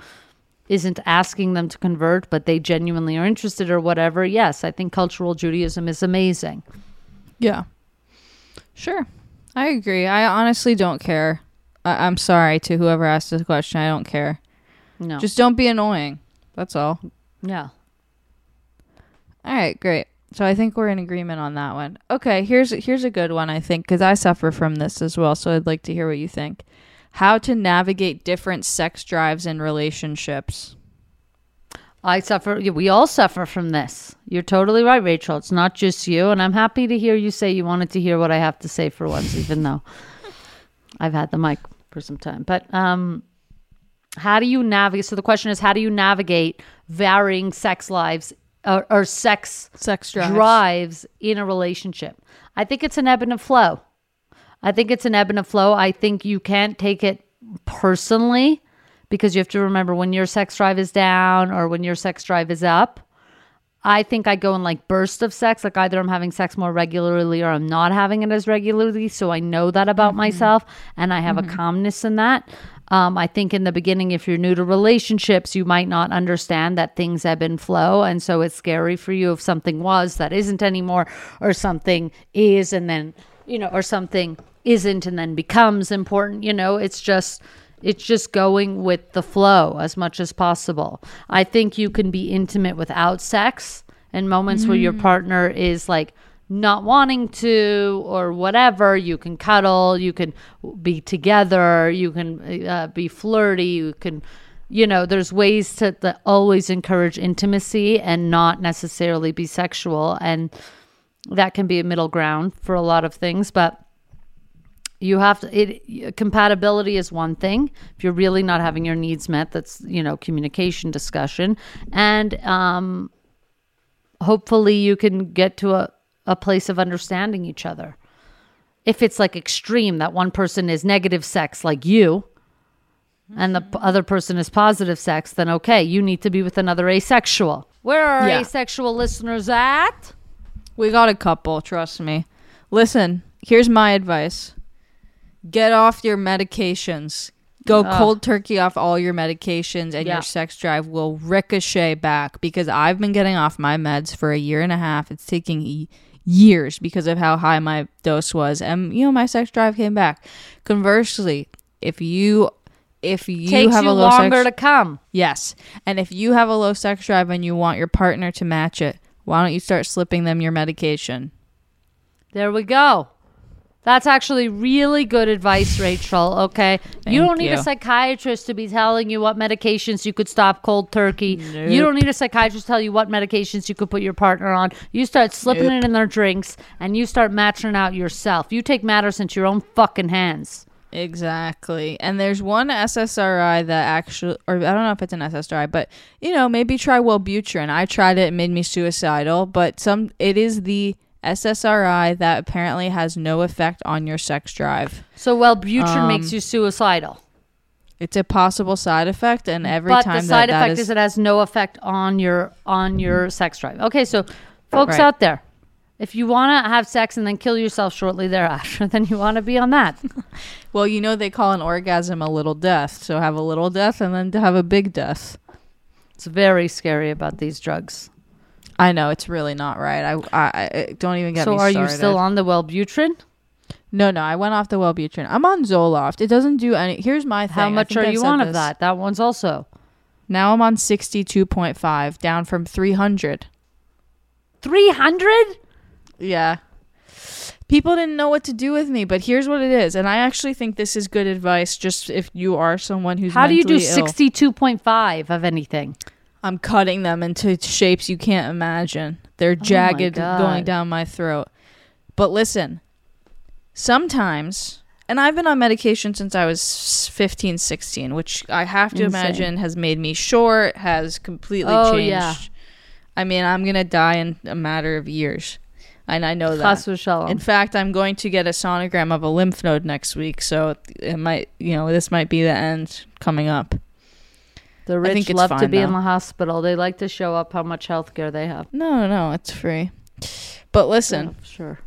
isn't asking them to convert, but they genuinely are interested or whatever. Yes, I think cultural Judaism is amazing. Yeah. Sure. I agree. I honestly don't care. I- I'm sorry to whoever asked this question. I don't care. No, Just don't be annoying. That's all. yeah. All right, great. So I think we're in agreement on that one. Okay, here's here's a good one I think cuz I suffer from this as well, so I'd like to hear what you think. How to navigate different sex drives in relationships. I suffer. We all suffer from this. You're totally right, Rachel. It's not just you, and I'm happy to hear you say you wanted to hear what I have to say for once, even though I've had the mic for some time. But um, how do you navigate? So the question is, how do you navigate varying sex lives or, or sex Sex drives. drives in a relationship? I think it's an ebb and a flow. I think it's an ebb and a flow. I think you can't take it personally because you have to remember when your sex drive is down or when your sex drive is up. I think I go in like bursts of sex. Like either I'm having sex more regularly or I'm not having it as regularly. So I know that about mm-hmm. myself and I have a mm-hmm. calmness in that. Um, I think in the beginning, if you're new to relationships, you might not understand that things ebb and flow. And so it's scary for you if something was that isn't anymore or something is and then, you know, or something isn't and then becomes important. You know, it's just it's just going with the flow as much as possible. I think you can be intimate without sex In moments where your partner is like not wanting to or whatever, you can cuddle, you can be together, you can uh, be flirty, you can, you know, there's ways to, to always encourage intimacy and not necessarily be sexual. And that can be a middle ground for a lot of things, but you have to it compatibility is one thing. If you're really not having your needs met that's you know communication discussion. And um hopefully you can get to a, a place of understanding each other if it's like extreme that one person is negative sex like you and the p- mm-hmm. other person is positive sex then okay you need to be with another asexual where are Yeah. asexual listeners at We got a couple, trust me. Listen, here's my advice. Get off your medications. Go cold turkey off all your medications and Yeah. your sex drive will ricochet back because I've been getting off my meds for a year and a half. It's taking years because of how high my dose was and you know my sex drive came back. Conversely, if you if you takes have you a low longer sex to come Yes. And if you have a low sex drive and you want your partner to match it, why don't you start slipping them your medication? There we go. That's actually really good advice, Rachel. Okay. you don't need a psychiatrist to be telling you what medications you could stop cold turkey. You don't need a psychiatrist to tell you what medications you could put your partner on. You start slipping it in their drinks and you start matching out yourself. You take matters into your own fucking hands. Exactly. And there's one SSRI that actually, or I don't know if it's an SSRI, but you know, maybe try Wellbutrin. I tried it; it made me suicidal. But some, it is the SSRI that apparently has no effect on your sex drive. So, Wellbutrin Um, makes you suicidal. It's a possible side effect, and every but time the side that, that effect is, is, it has no effect on your on your sex drive. Okay, so folks Right. out there, if you want to have sex and then kill yourself shortly thereafter, then you want to be on that. well, you know, they call an orgasm a little death. So have a little death, and then to have a big death. It's very scary about these drugs. I know it's really not right. I, I, I don't even get it. so are started. you still on the Wellbutrin? No, no, I went off the Wellbutrin. I'm on Zoloft. It doesn't do any. Here's my thing. How much are I've you on of that? That one's also Now I'm on 62.5, down from 300. 300? Yeah. People didn't know what to do with me, but here's what it is. And I actually think this is good advice just if you are someone who's How do you do 62.5 of anything? I'm cutting them into shapes you can't imagine. They're oh jagged God. going down my throat. But listen, sometimes, and I've been on medication since I was 15, 16, which I have to Insane. imagine has made me short, has completely Oh, changed. yeah. I mean, I'm going to die in a matter of years. And I know that. In fact, I'm going to get a sonogram of a lymph node next week, so it might, you know, this might be the end coming up. The I think rich love to fine, be in the hospital. They like to show up how much health care they have. No, no, it's free. But listen, Yeah, sure.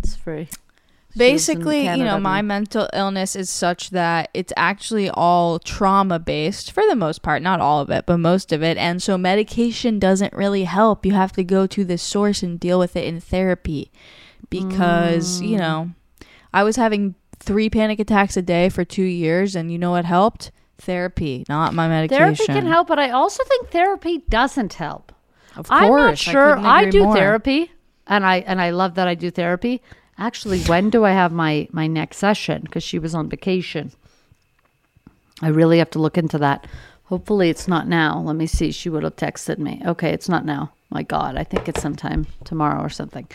It's free. She basically, you know, my mental illness is such that it's actually all trauma based for the most part, not all of it, but most of it. And so medication doesn't really help. You have to go to the source and deal with it in therapy because, Mm. you know, I was having three panic attacks a day for two years, and you know what helped? Therapy, not my medication. Therapy can help, but I also think therapy doesn't help. Of course, I'm not sure. couldn't I, do more. therapy, and I and I love that I do therapy. Actually, when do I have my my next session? Because she was on vacation. I really have to look into that. Hopefully, it's not now. Let me see. She would have texted me. Okay, it's not now. My God, I think it's sometime tomorrow or something.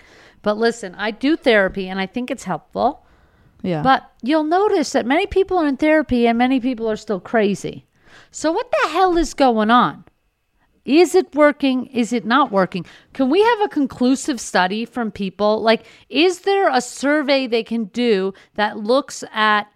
But listen, I do therapy, and I think it's helpful. Yeah. But you'll notice that many people are in therapy and many people are still crazy. So, what the hell is going on? Is it working? Is it not working? Can we have a conclusive study from people? Like, is there a survey they can do that looks at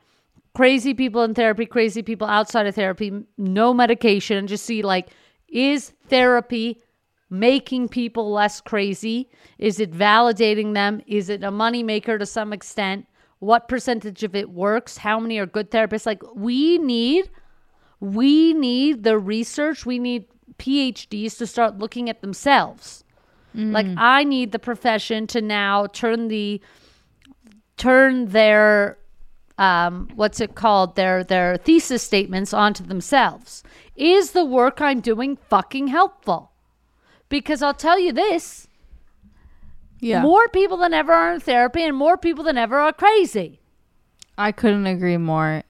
crazy people in therapy, crazy people outside of therapy, no medication, and just see, like, is therapy making people less crazy? Is it validating them? Is it a moneymaker to some extent? What percentage of it works? How many are good therapists? Like, we need we need the research. We need phds to start looking at themselves. Like i need the profession to now turn the turn their um, what's it called? Their their thesis statements onto themselves. Is the work i'm doing fucking helpful? Because I'll tell you this Yeah. more people than ever are in therapy and more people than ever are crazy. I couldn't agree more.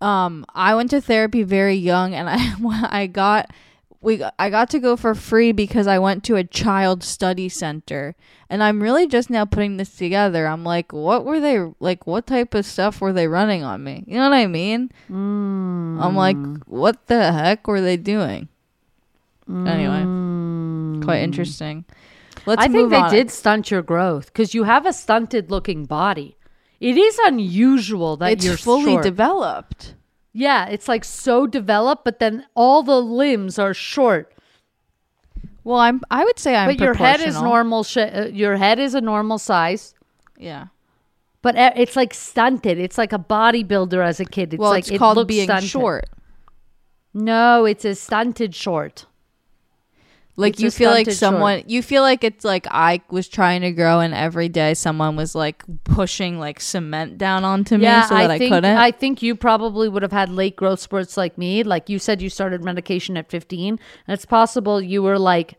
Um, I went to therapy very young, and I I got we I got to go for free because I went to a child study center, and I'm really just now putting this together. I'm like, what were they like? What type of stuff were they running on me? You know what I mean? I'm like, what the heck were they doing? Anyway, quite interesting. Let's I think they on. did stunt your growth because you have a stunted looking body. It is unusual that It's you're fully short. developed. Yeah, it's like so developed, but then all the limbs are short. Well, I'm. I would say I'm. but your head is normal. Sh- uh, your head is a normal size, Yeah. but uh, it's like stunted. It's like a bodybuilder as a kid. It's well, like it's it called being stunted. short. No, it's a stunted short. Like It's you feel like stunted short. someone. You feel like it's like I was trying to grow, and every day someone was like pushing like cement down onto me Yeah, so that I, think couldn't. I think you probably would have had late growth spurts like me. Like you said, you started medication at 15, and it's possible you were like,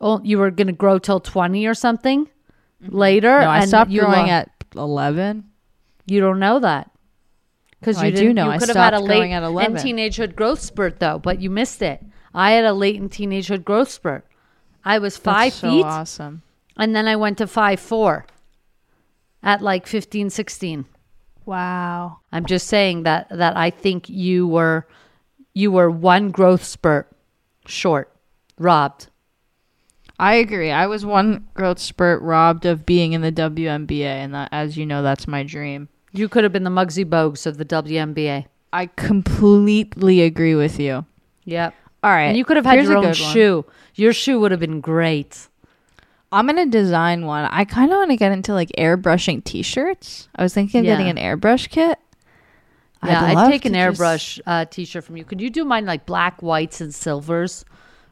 oh, you were gonna grow till 20 or something later. Mm-hmm. no, I stopped growing at eleven. You don't know that because Oh, you I do know. You I could have had a late at 11. and teenagehood growth spurt though, but you missed it. I had a latent teenagehood growth spurt. I was five That's so feet, awesome. and then I went to five four at like 15, 16. Wow. I'm just saying that that I think you were you were one growth spurt short, robbed. I agree. I was one growth spurt robbed of being in the WNBA, and that, as you know, that's my dream. You could have been the Muggsy Bogues of the WNBA. I completely agree with you. Yep. All right, And you could have had here's your a own good one. shoe. Your shoe would have been great. I'm gonna design one. I kind of want to get into like airbrushing T-shirts. I was thinking of Yeah. getting an airbrush kit. Yeah, I'd love take an to just- airbrush uh, t-shirt from you. Could you do mine like black, whites, and silvers?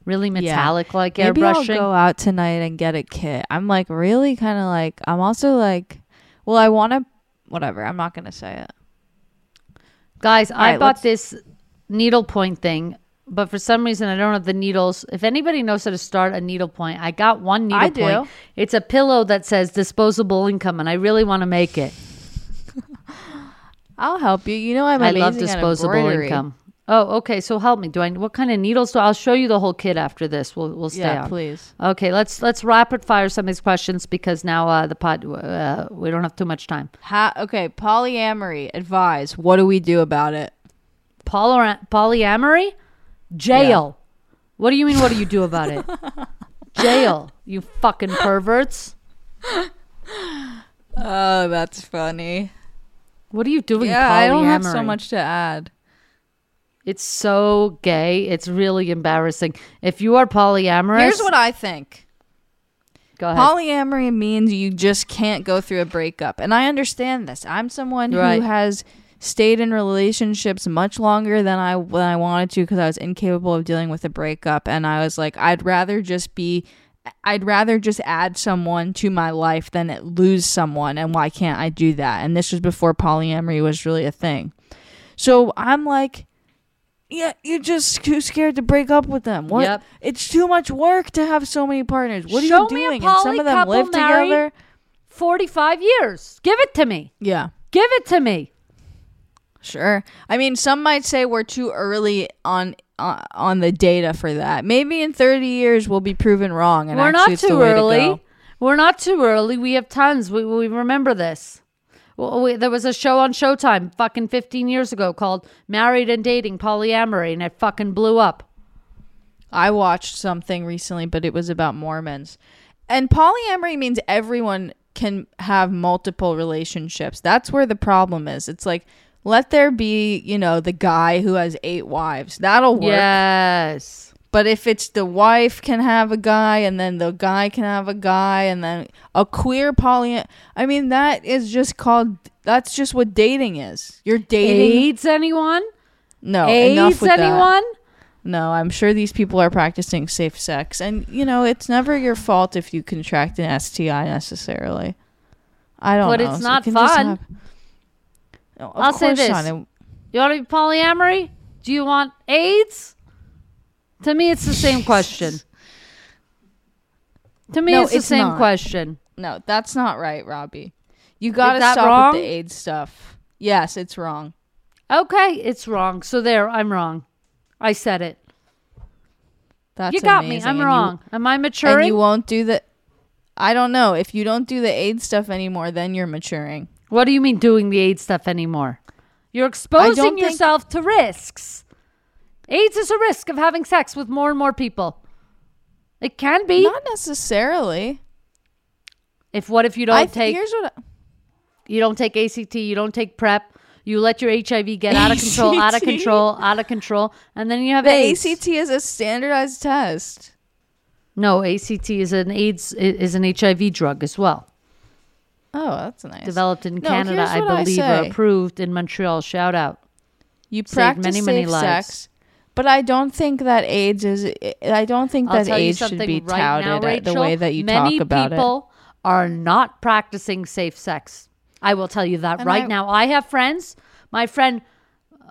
Really metallic like Maybe I'll airbrushing? go out tonight and get a kit. I'm like really kind of like I'm also like, well, I want to. Whatever. I'm not gonna say it. Guys, I right, bought let's- this needlepoint thing, but for some reason I don't have the needles. If anybody knows how to start a needle point, I got one needle I needlepoint. do. It's a pillow that says disposable income, and I really want to make it. I'll help you. You know I'm I love disposable income. Oh, okay. So help me. Do I? What kind of needles do I'll show you the whole kit after this? We'll we'll stay Yeah, on. please. Okay, let's let's rapid fire some of these questions because now uh, the pod uh, we don't have too much time. Ha- okay, polyamory. Advise. What do we do about it? Poly- polyamory, jail. What do you mean? What do you do about it? jail. You fucking perverts. Oh, that's funny. What are you doing? Yeah, I don't have so much to add. It's so gay. It's really embarrassing. If you are polyamorous, Here's what I think. go ahead. Polyamory means you just can't go through a breakup. And I understand this. I'm someone Right. who has stayed in relationships much longer than I than I wanted to because I was incapable of dealing with a breakup and I was like I'd rather just be I'd rather just add someone to my life than lose someone and why can't I do that? And this was before polyamory was really a thing. So I'm like yeah, you're just too scared to break up with them. What? Yep. It's too much work to have so many partners. What Show are you doing? And some of them live together. Forty-five years. Give it to me. Yeah, Give it to me. Sure. I mean, some might say we're too early on uh, on the data for that. Maybe in 30 years we'll be proven wrong. And We're not too way to early. We're not too early. We have tons. We, we remember this. Well, we, there was a show on Showtime fucking 15 years ago called Married and Dating Polyamory, and it fucking blew up. I watched something recently, but it was about Mormons. And polyamory means everyone can have multiple relationships. That's where the problem is. It's like let there be, you know, the guy who has eight wives. That'll work. Yes. But if it's the wife can have a guy and then the guy can have a guy and then a queer poly I mean that is just called that's just what dating is. You're dating AIDS anyone? No, enough AIDS with that. anyone? No, I'm sure these people are practicing safe sex and you know, it's never your fault if you contract an STI necessarily. I don't know. But know. it's So not fun. Oh, no, I'll say this. not. You want to be polyamory? Do you want AIDS? To me, it's the same question. To me, No, it's the it's same not. question. No, that's not right, Robby. You gotta stop wrong? with the AIDS stuff. Yes, it's wrong. Okay, it's wrong. So there, I'm wrong. I said it. That's you got amazing. me. I'm And you- wrong. Am I maturing? and you won't do the. I don't know. If you don't do the AIDS stuff anymore, then you're maturing. What do you mean doing the AIDS stuff anymore? You're exposing yourself to risks. AIDS is a risk of having sex with more and more people. It can be. Not necessarily. if what if you don't I th- take Here's what. I, you don't take ACT, you don't take PrEP, you let your HIV get out of control, out of control, out of control, and then you have the AIDS. ACT is a standardized test. No, ACT is an AIDS is an HIV drug as well. Oh, that's nice. Developed in No, Canada, I what I believe, or approved in Montreal. Shout out. you saved practice many, many safe lives. sex, but I don't think that AIDS is. I don't think I'll that AIDS should be right touted now, Rachel. the way that you Many talk about it. people are not practicing safe sex. I will tell you that And right I- now. I have friends. My friend,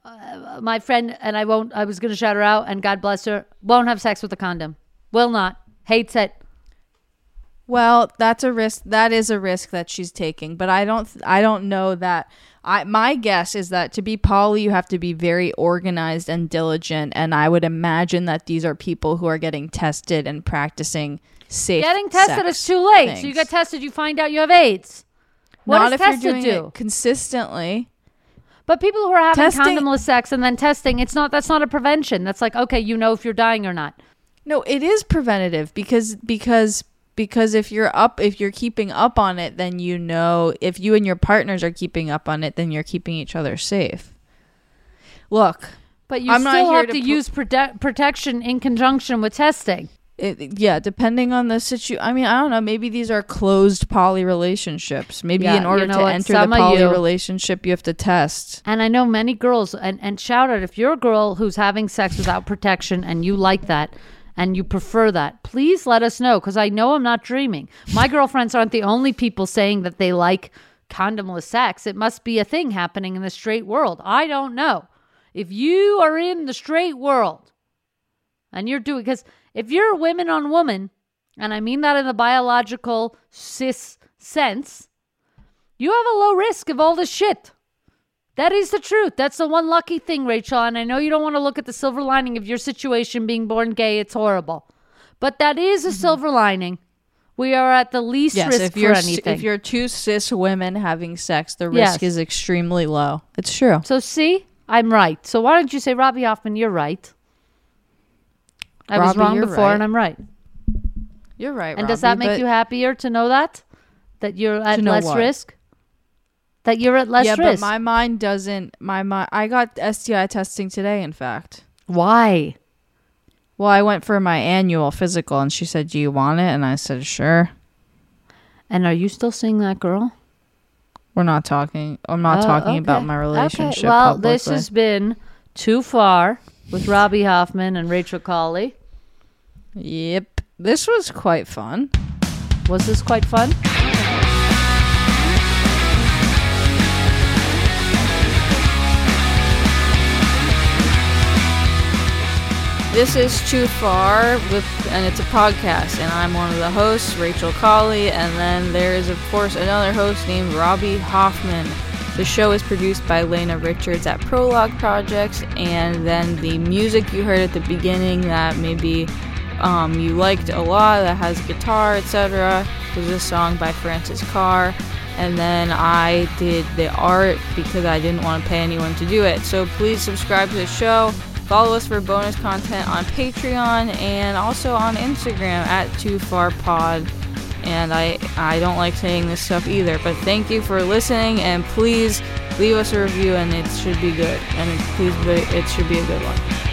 uh, my friend, and I won't. I was going to shout her out, and God bless her. Won't have sex with a condom. Will not. Hates it. Well, that's a risk. That is a risk that she's taking, but I don't. I don't know that. I my guess is that to be poly, you have to be very organized and diligent, and I would imagine that these are people who are getting tested and practicing safe. Getting tested is too late. So you get tested, you find out you have AIDS. What Not does tested do? consistently. But people who are having Testing- condomless sex and then testing, it's not. That's not a prevention. That's like okay, you know if you're dying or not. No, it is preventative because because because if you're up if you're keeping up on it, then you know if you and your partners are keeping up on it, then you're keeping each other safe. Look, But you I'm still have to to, pro- use prote- protection in conjunction with testing. it, yeah, depending on the situ I mean, I don't know, maybe these are closed poly relationships. Maybe Yeah, in order you know to what, enter some the poly you- relationship, you have to test. And I know many girls, and, and shout out if you're a girl who's having sex without protection and you like that and you prefer that, please let us know because I know I'm not dreaming. My girlfriends aren't the only people saying that they like condomless sex. It must be a thing happening in the straight world. I don't know. If you are in the straight world and you're doing, because if you're women on woman, and I mean that in the biological cis sense, you have a low risk of all this shit. That is the truth. That's the one lucky thing, Rachel. And I know you don't want to look at the silver lining of your situation being born gay. It's horrible. But that is a mm-hmm. silver lining. We are at the least Yes, risk if you're for anything. if you're two cis women having sex, the risk Yes. is extremely low. It's true. so see, I'm right. So why don't you say, Robby Hoffman, you're right. I was wrong before right. and I'm right. You're right. And does that make you happier to know that? That you're at less what? risk? That you're at less yeah, risk. but my mind doesn't. My mind. I got STI testing today. In fact, Why? well, I went for my annual physical, and she said, "Do you want it?" And I said, "Sure." And are you still seeing that girl? We're not talking. I'm not Oh, talking about my relationship. Okay. Well, this has been too far with Robby Hoffman and Rachel Kaly. Yep. This was quite fun. Was this quite fun? This is Too Far with, and it's a podcast, and I'm one of the hosts, Rachel Kaly, and then there is, of course, another host named Robby Hoffman. The show is produced by Lena Richards at Prologue Projects, and then the music you heard at the beginning that maybe um, you liked a lot, that has guitar, etc., was a song by Francis Carr. And then I did the art because I didn't want to pay anyone to do it. So please subscribe to the show. Follow us for bonus content on Patreon and also on Instagram at Too Far Pod. And I I don't like saying this stuff either, but thank you for listening and please leave us a review and it should be good. And please it should be a good one.